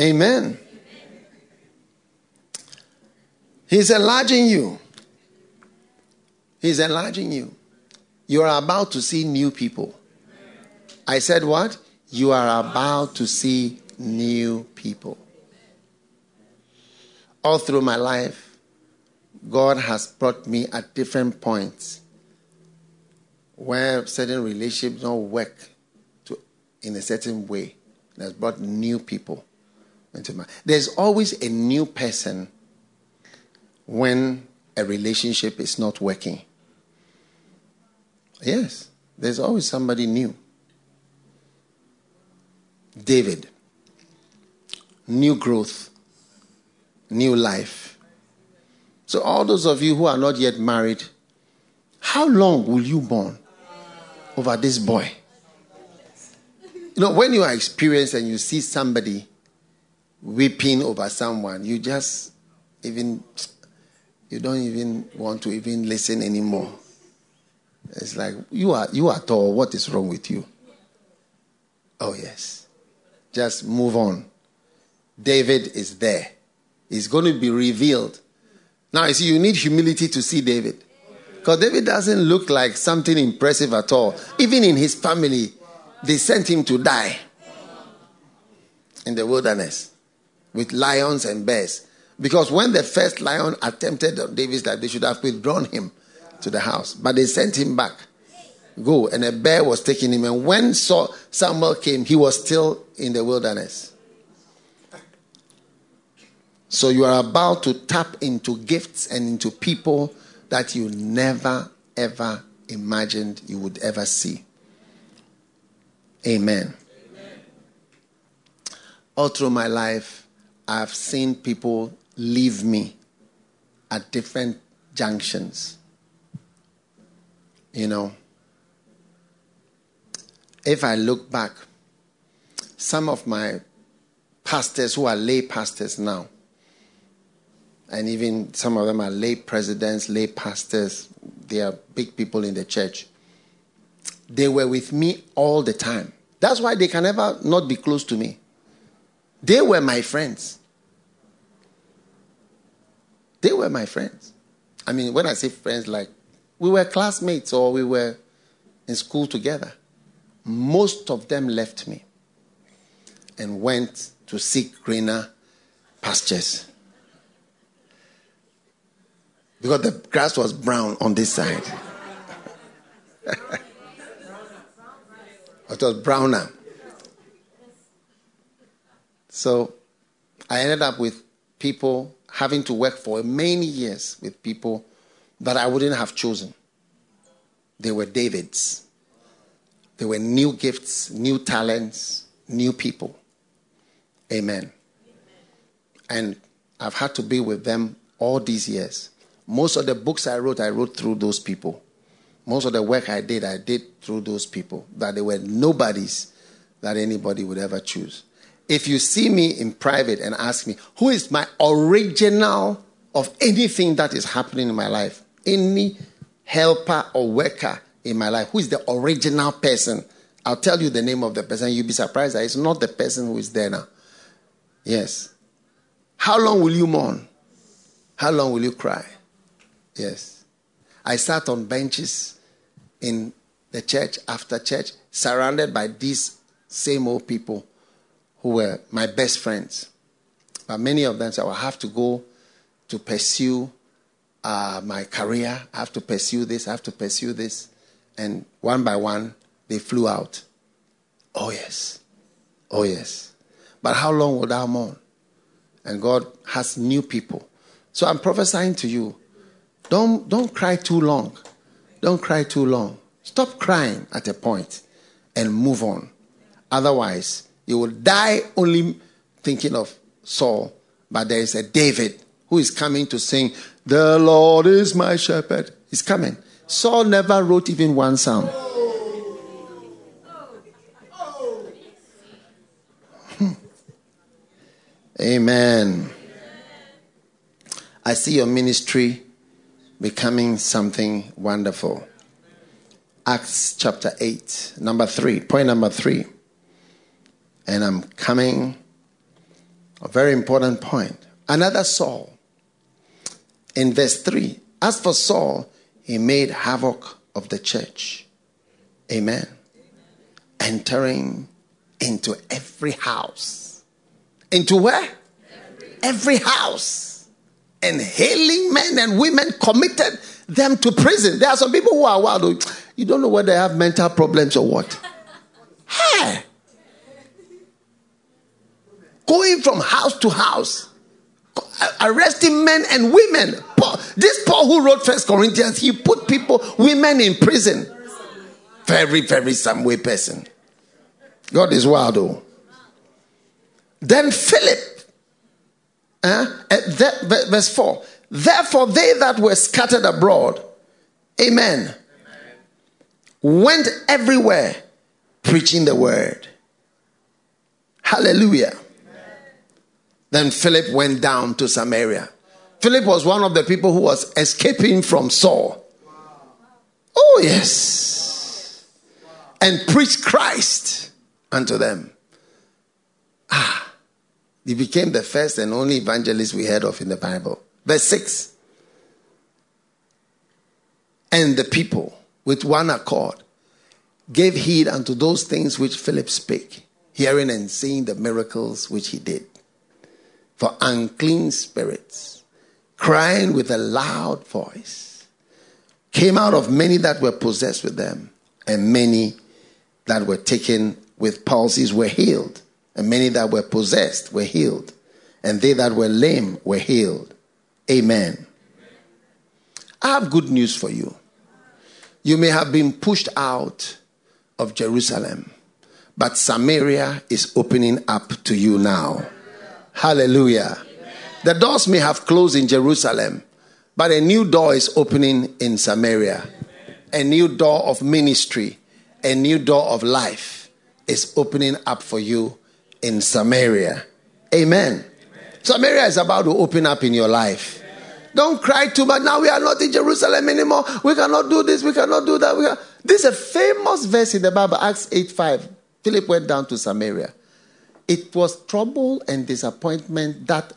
Amen. He's enlarging you. He's enlarging you. You are about to see new people. I said what? You are about to see new people. All through my life, God has brought me at different points where certain relationships don't work to, in a certain way. It has brought new people. There's always a new person when a relationship is not working. Yes, there's always somebody new. David, new growth, new life. So, all those of you who are not yet married, how long will you mourn over this boy? You know, when you are experienced and you see somebody weeping over someone, you just even you don't even want to even listen anymore. It's like you are you are tall. What is wrong with you? Oh yes. Just move on. David is there. He's going to be revealed. Now you see, you need humility to see David. Because David doesn't look like something impressive at all. Even in his family, they sent him to die in the wilderness with lions and bears. Because when the first lion attempted on David's life, they should have withdrawn him to the house. But they sent him back. Go. And a bear was taking him. And when Samuel came, he was still in the wilderness. So you are about to tap into gifts and into people that you never, ever imagined you would ever see. Amen. Amen. All through my life, I've seen people leave me at different junctions. You know, if I look back, some of my pastors who are lay pastors now, and even some of them are lay presidents, lay pastors, they are big people in the church. They were with me all the time. That's why they can never not be close to me. They were my friends. They were my friends. I mean, when I say friends, like we were classmates or we were in school together. Most of them left me and went to seek greener pastures. Because the grass was brown on this side. it was browner. So I ended up with people having to work for many years with people that I wouldn't have chosen. They were Davids. They were new gifts, new talents, new people. Amen. And I've had to be with them all these years. Most of the books I wrote, I wrote through those people. Most of the work I did, I did through those people. That they were nobodies that anybody would ever choose. If you see me in private and ask me, who is my original of anything that is happening in my life, any helper or worker in my life, who is the original person, I'll tell you the name of the person. You'll be surprised that it's not the person who is there now. Yes. How long will you mourn? How long will you cry? Yes. I sat on benches in the church after church, surrounded by these same old people who were my best friends. But many of them said, I have to go to pursue uh, my career. I have to pursue this. I have to pursue this. And one by one, they flew out. Oh, yes. Oh, yes. But how long will thou mourn? And God has new people. So I'm prophesying to you. Don't, don't cry too long. Don't cry too long. Stop crying at a point and move on. Otherwise, you will die only thinking of Saul, but there is a David who is coming to sing, The Lord is my shepherd. He's coming. Saul never wrote even one psalm. Amen. I see your ministry becoming something wonderful. Acts chapter 8, number 3, point number 3 and I'm coming. A very important point. Another Saul. In verse 3, as for Saul, he made havoc of the church. Amen. Entering into every house. Into where? Every, every house. And hailing men and women committed them to prison. There are some people who are wild. You don't know whether they have mental problems or what. Hey! Going from house to house, arresting men and women. Paul, this Paul who wrote First Corinthians, he put people, women in prison. Very, very some way person. God is wild though. Then Philip, uh, that, verse 4 Therefore, they that were scattered abroad, amen, went everywhere preaching the word. Hallelujah. Then Philip went down to Samaria. Philip was one of the people who was escaping from Saul. Oh, yes. And preached Christ unto them. Ah, he became the first and only evangelist we heard of in the Bible. Verse 6. And the people, with one accord, gave heed unto those things which Philip spake, hearing and seeing the miracles which he did. For unclean spirits, crying with a loud voice, came out of many that were possessed with them, and many that were taken with palsies were healed, and many that were possessed were healed, and they that were lame were healed. Amen. I have good news for you. You may have been pushed out of Jerusalem, but Samaria is opening up to you now. Hallelujah. The doors may have closed in Jerusalem, but a new door is opening in Samaria. A new door of ministry, a new door of life is opening up for you in Samaria. Amen. Samaria is about to open up in your life. Don't cry too much. Now we are not in Jerusalem anymore. We cannot do this. We cannot do that. This is a famous verse in the Bible, Acts 8 5. Philip went down to Samaria. It was trouble and disappointment that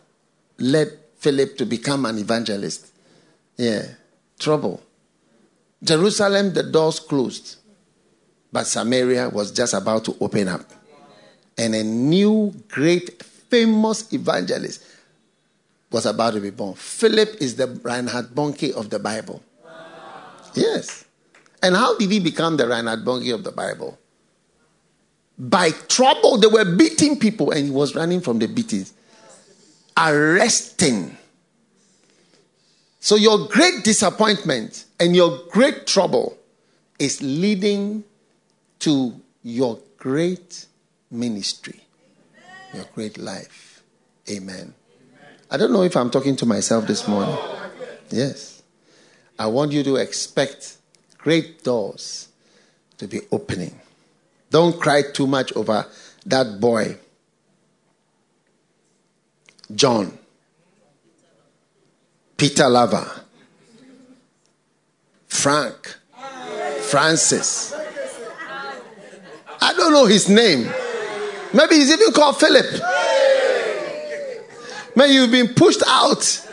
led Philip to become an evangelist. Yeah, trouble. Jerusalem, the doors closed, but Samaria was just about to open up. And a new, great, famous evangelist was about to be born. Philip is the Reinhard Bonnke of the Bible. Yes. And how did he become the Reinhard Bonnke of the Bible? By trouble, they were beating people and he was running from the beatings, arresting. So, your great disappointment and your great trouble is leading to your great ministry, your great life. Amen. I don't know if I'm talking to myself this morning. Yes. I want you to expect great doors to be opening. Don't cry too much over that boy, John, Peter Lover, Frank, Francis. I don't know his name. Maybe he's even called Philip. Maybe you've been pushed out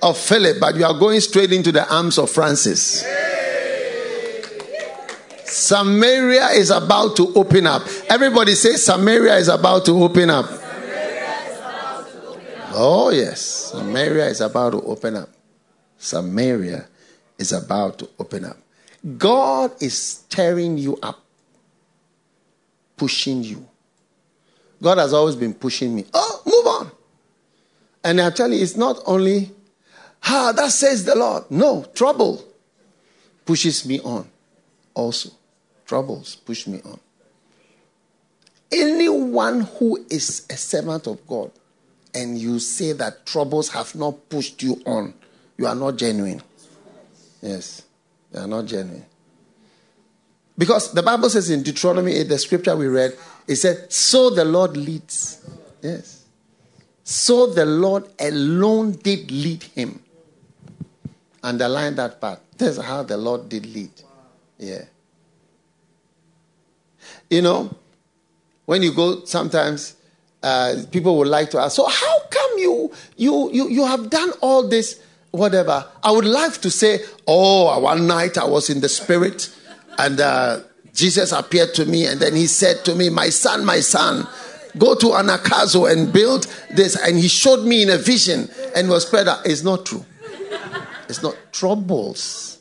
of Philip, but you are going straight into the arms of Francis. Samaria is about to open up. Everybody say Samaria is about to open up. Oh, yes. Samaria is about to open up. Samaria is about to open up. God is stirring you up, pushing you. God has always been pushing me. Oh, move on. And I tell you, it's not only, ah, that says the Lord. No, trouble pushes me on also troubles push me on. Anyone who is a servant of God and you say that troubles have not pushed you on, you are not genuine. Yes, you are not genuine. Because the Bible says in Deuteronomy 8, the scripture we read, it said, So the Lord leads. Yes. So the Lord alone did lead him. Underline that part. That's how the Lord did lead. Yeah. You know, when you go, sometimes uh, people would like to ask, so how come you, you, you, you have done all this, whatever? I would like to say, oh, one night I was in the spirit and uh, Jesus appeared to me and then he said to me, my son, my son, go to Anagkazo and build this. And he showed me in a vision and was spread out. It's not true. It's not troubles,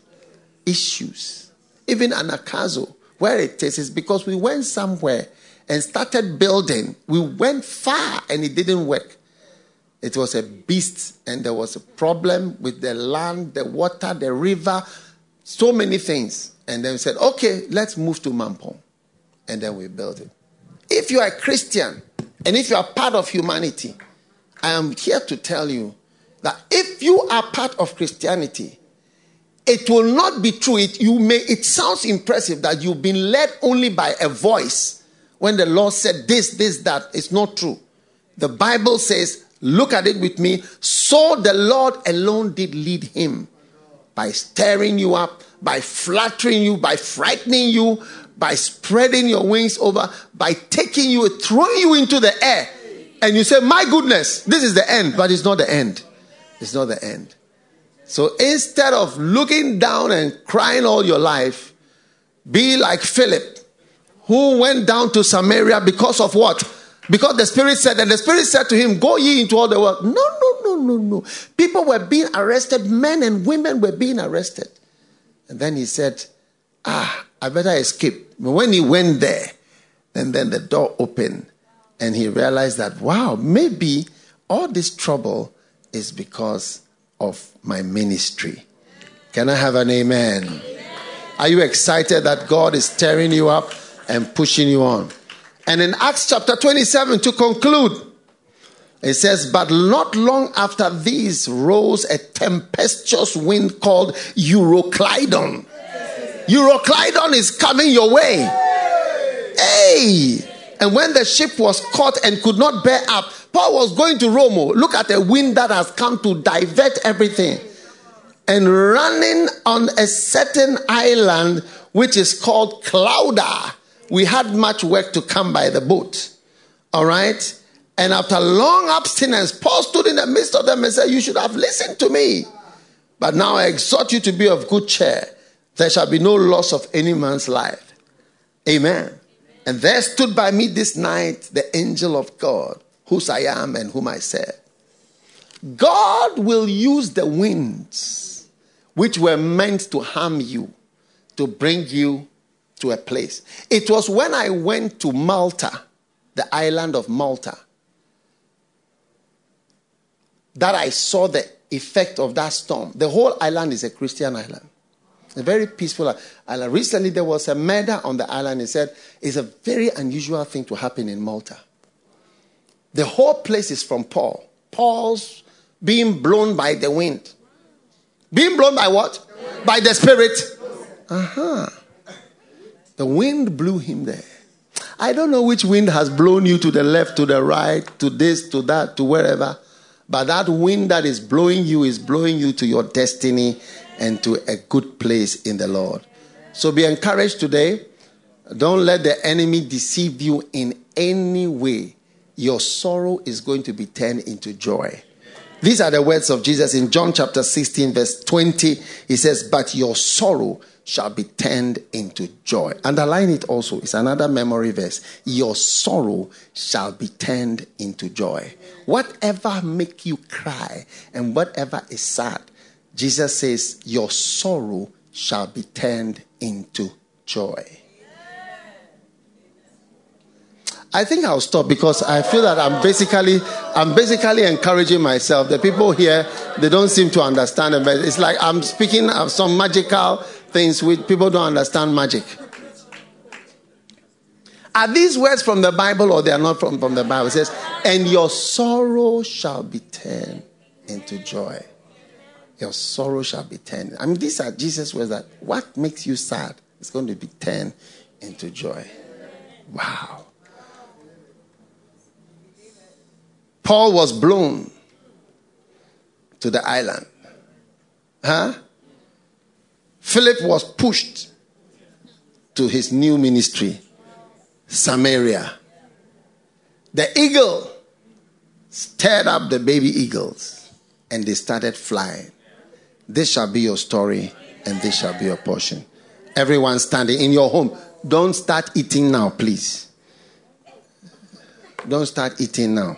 issues. Even Anagkazo where it is is because we went somewhere and started building. We went far and it didn't work. It was a beast, and there was a problem with the land, the water, the river, so many things. And then we said, okay, let's move to Mampong. And then we built it. If you are a Christian and if you are part of humanity, I am here to tell you that if you are part of Christianity, it will not be true. It, you may, it sounds impressive that you've been led only by a voice when the Lord said this, this, that. It's not true. The Bible says, look at it with me. So the Lord alone did lead him by stirring you up, by flattering you, by frightening you, by spreading your wings over, by taking you, throwing you into the air. And you say, My goodness, this is the end, but it's not the end. It's not the end. So instead of looking down and crying all your life, be like Philip, who went down to Samaria because of what? Because the Spirit said, and the Spirit said to him, Go ye into all the world. No, no, no, no, no. People were being arrested, men and women were being arrested. And then he said, Ah, I better escape. But when he went there, and then the door opened, and he realized that, wow, maybe all this trouble is because of my ministry. Can I have an amen? amen? Are you excited that God is tearing you up and pushing you on? And in Acts chapter 27, to conclude, it says, But not long after these rose a tempestuous wind called Euroclydon. Euroclydon is coming your way. Hey! And when the ship was caught and could not bear up, Paul was going to Rome. Oh. Look at the wind that has come to divert everything. And running on a certain island which is called Clauda, we had much work to come by the boat. All right? And after long abstinence, Paul stood in the midst of them and said, You should have listened to me. But now I exhort you to be of good cheer. There shall be no loss of any man's life. Amen. And there stood by me this night the angel of God whose I am and whom I serve. God will use the winds which were meant to harm you to bring you to a place. It was when I went to Malta, the island of Malta, that I saw the effect of that storm. The whole island is a Christian island. A very peaceful island. Recently, there was a murder on the island. He said it's a very unusual thing to happen in Malta. The whole place is from Paul. Paul's being blown by the wind. Being blown by what? By the Spirit. Uh huh. The wind blew him there. I don't know which wind has blown you to the left, to the right, to this, to that, to wherever. But that wind that is blowing you is blowing you to your destiny and to a good place in the Lord. So be encouraged today. Don't let the enemy deceive you in any way your sorrow is going to be turned into joy. These are the words of Jesus in John chapter 16, verse 20. He says, But your sorrow shall be turned into joy. Underline it also. It's another memory verse. Your sorrow shall be turned into joy. Whatever make you cry and whatever is sad, Jesus says, Your sorrow shall be turned into joy. I think I'll stop because I feel that I'm basically I'm basically encouraging myself. The people here they don't seem to understand it, but it's like I'm speaking of some magical things which people don't understand magic. Are these words from the Bible or they are not from, from the Bible? It says, and your sorrow shall be turned into joy. Your sorrow shall be turned. I mean, these are Jesus' words that what makes you sad is going to be turned into joy. Wow. Paul was blown to the island. Huh? Philip was pushed to his new ministry, Samaria. The eagle stirred up the baby eagles and they started flying. This shall be your story and this shall be your portion. Everyone standing in your home, don't start eating now, please. Don't start eating now.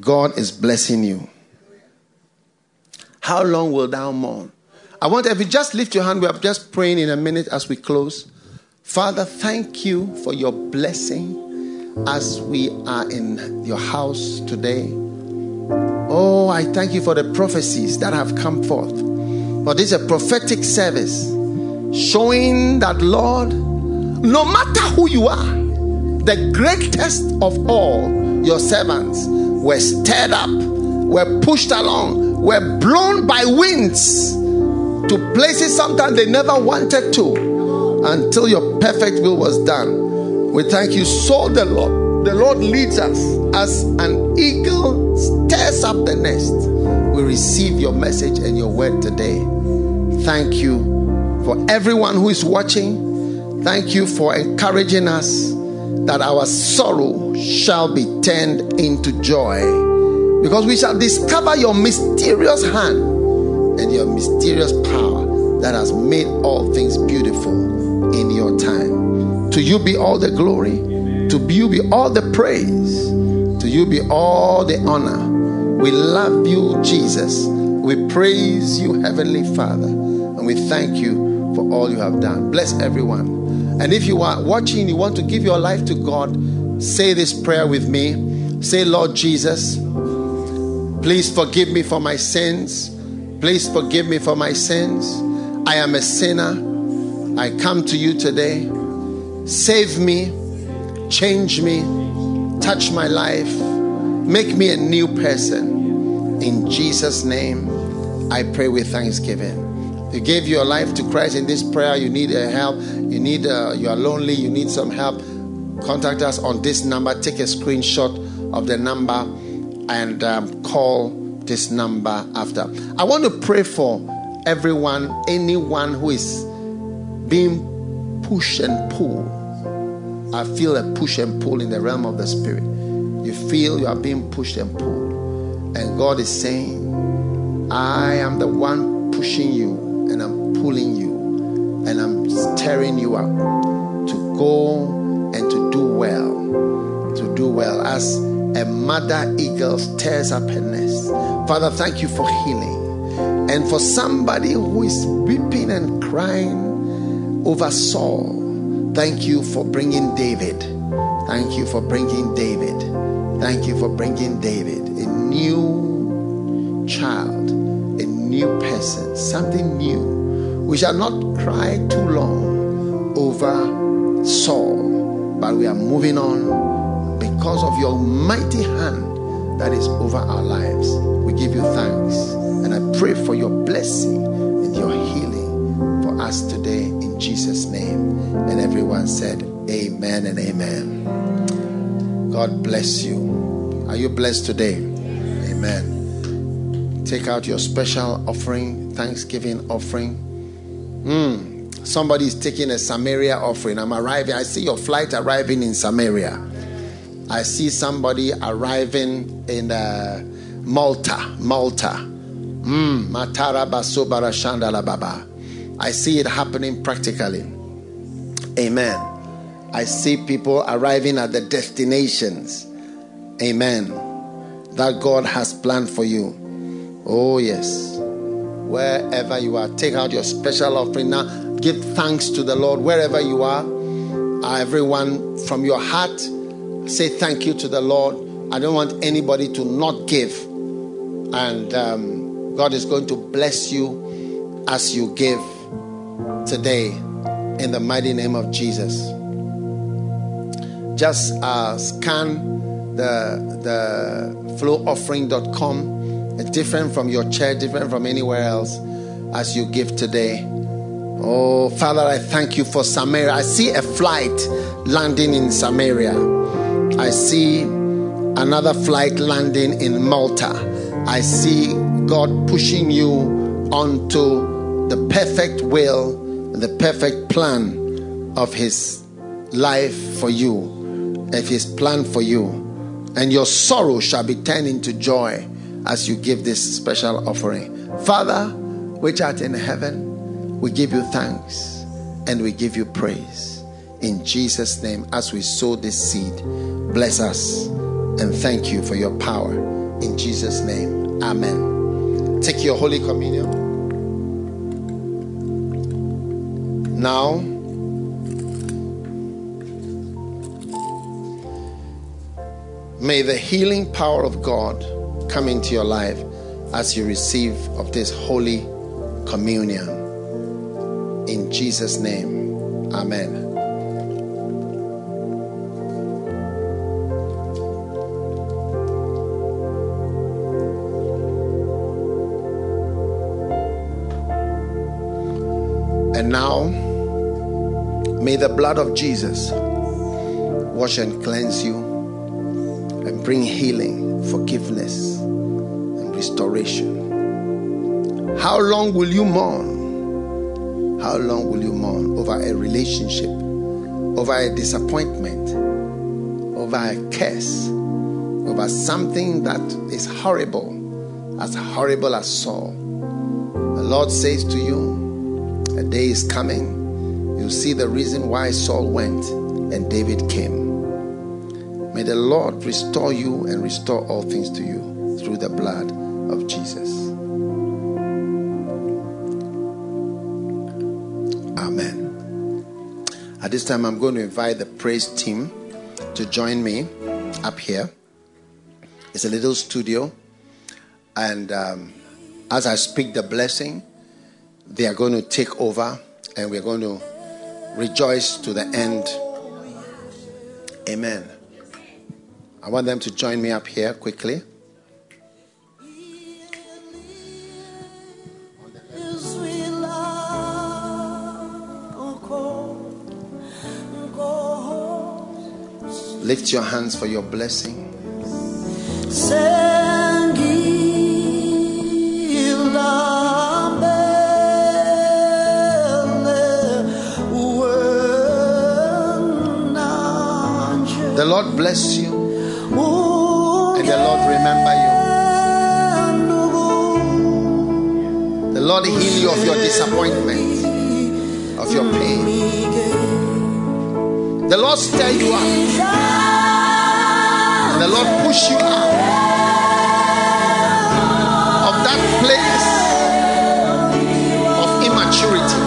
God is blessing you. How long will thou mourn? I want if you just lift your hand, we are just praying in a minute as we close. Father, thank you for your blessing as we are in your house today. Oh, I thank you for the prophecies that have come forth. For this is a prophetic service showing that, Lord, no matter who you are, the greatest of all your servants were stirred up, were pushed along, were blown by winds to places sometimes they never wanted to until your perfect will was done. We thank you so the Lord. The Lord leads us as an eagle stirs up the nest. We receive your message and your word today. Thank you for everyone who is watching. Thank you for encouraging us that our sorrow shall be turned into joy because we shall discover your mysterious hand and your mysterious power that has made all things beautiful in your time. To you be all the glory, to you be all the praise, to you be all the honor. We love you, Jesus. We praise you, Heavenly Father, and we thank you for all you have done. Bless everyone. And if you are watching, you want to give your life to God, say this prayer with me. Say, Lord Jesus, please forgive me for my sins. Please forgive me for my sins. I am a sinner. I come to you today. Save me, change me, touch my life, make me a new person. In Jesus' name, I pray with thanksgiving you gave your life to Christ in this prayer, you need a help, you need uh, you are lonely, you need some help, contact us on this number. Take a screenshot of the number and um, call this number after. I want to pray for everyone, anyone who is being pushed and pulled. I feel a push and pull in the realm of the spirit. You feel you are being pushed and pulled. And God is saying, I am the one pushing you and I'm pulling you and I'm stirring you up to go and to do well. To do well as a mother eagle stirs up her nest. Father, thank you for healing. And for somebody who is weeping and crying over Saul, thank you for bringing David. Thank you for bringing David. Thank you for bringing David, a new person, something new. We shall not cry too long over Saul, but we are moving on because of your mighty hand that is over our lives. We give you thanks and I pray for your blessing and your healing for us today in Jesus' name. And everyone said, Amen and Amen. God bless you. Are you blessed today? Amen take out your special offering, Thanksgiving offering. Mm, somebody is taking a Samaria offering. I'm arriving. I see your flight arriving in Samaria. I see somebody arriving in uh, Malta. Malta. Mm. I see it happening practically. Amen. I see people arriving at the destinations. Amen. That God has planned for you. Oh, yes. Wherever you are, take out your special offering now. Give thanks to the Lord wherever you are. Everyone, from your heart, say thank you to the Lord. I don't want anybody to not give. And um, God is going to bless you as you give today in the mighty name of Jesus. Just uh, scan the, the flowoffering.com different from your church, different from anywhere else as you give today. Oh, Father, I thank you for Samaria. I see a flight landing in Samaria. I see another flight landing in Malta. I see God pushing you onto the perfect will, the perfect plan of His life for you, of His plan for you. And your sorrow shall be turned into joy as you give this special offering. Father, which art in heaven, we give you thanks and we give you praise. In Jesus' name, as we sow this seed, bless us and thank you for your power. In Jesus' name, Amen. Take your Holy Communion. Now, may the healing power of God come into your life as you receive of this holy communion. In Jesus' name, Amen. And now, may the blood of Jesus wash and cleanse you bring healing, forgiveness, and restoration. How long will you mourn? How long will you mourn over a relationship, over a disappointment, over a curse, over something that is horrible, as horrible as Saul? The Lord says to you, a day is coming. You'll see the reason why Saul went and David came. May the Lord restore you and restore all things to you through the blood of Jesus. Amen. At this time, I'm going to invite the praise team to join me up here. It's a little studio. And um, as I speak the blessing, they are going to take over and we're going to rejoice to the end. Amen. I want them to join me up here quickly. Lift your hands for your blessing. The Lord bless you. The Lord remember you. The Lord heal you of your disappointment, of your pain. The Lord stir you up. And the Lord push you out of that place of immaturity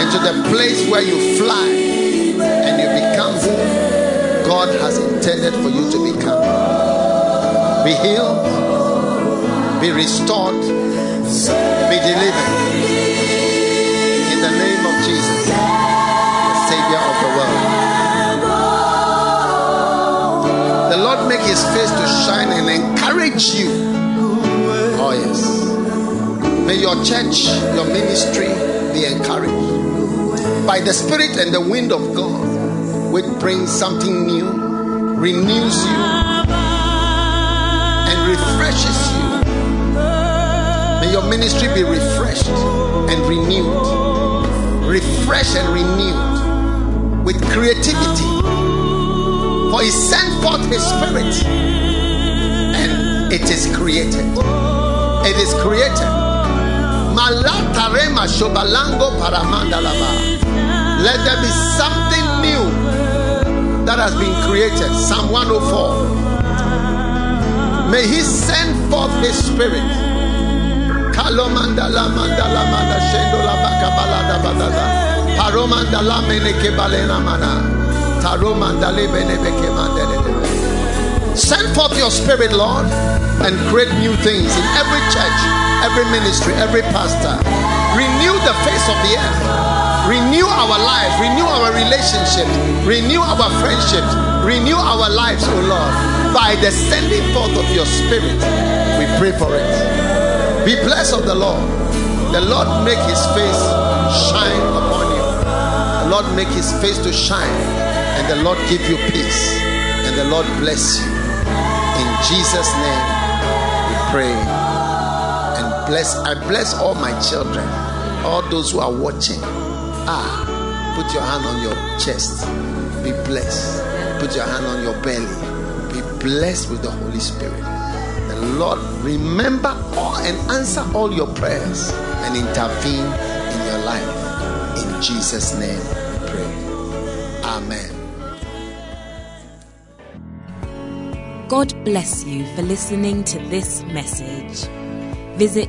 into the place where you fly and you become who God has intended for you to become. Be healed, be restored, be delivered. In the name of Jesus, the Savior of the world. The Lord make his face to shine and encourage you. Oh, yes. May your church, your ministry be encouraged by the Spirit and the wind of God which brings something new, renews you, and refreshes you. May your ministry be refreshed and renewed, refreshed and renewed with creativity. For He sent forth His Spirit, and it is created. It is created. Malatarema shobalango paramandalaba. Let there be something new that has been created. Psalm 104. May He send forth His Spirit. Send forth your Spirit, Lord, and create new things in every church, every ministry, every pastor. Renew the face of the earth. Renew our lives, renew our relationships, renew our friendships, renew our lives, O oh Lord, by the sending forth of your Spirit. We pray for it. Be blessed of the Lord. The Lord make his face shine upon you. The Lord make his face to shine, and the Lord give you peace, and the Lord bless you. In Jesus' name, we pray and bless. I bless all my children, all those who are watching. Ah, put your hand on your chest. Be blessed. Put your hand on your belly. Be blessed with the Holy Spirit. The Lord remember all and answer all your prayers and intervene in your life. In Jesus' name we pray. Amen. God bless you for listening to this message. Visit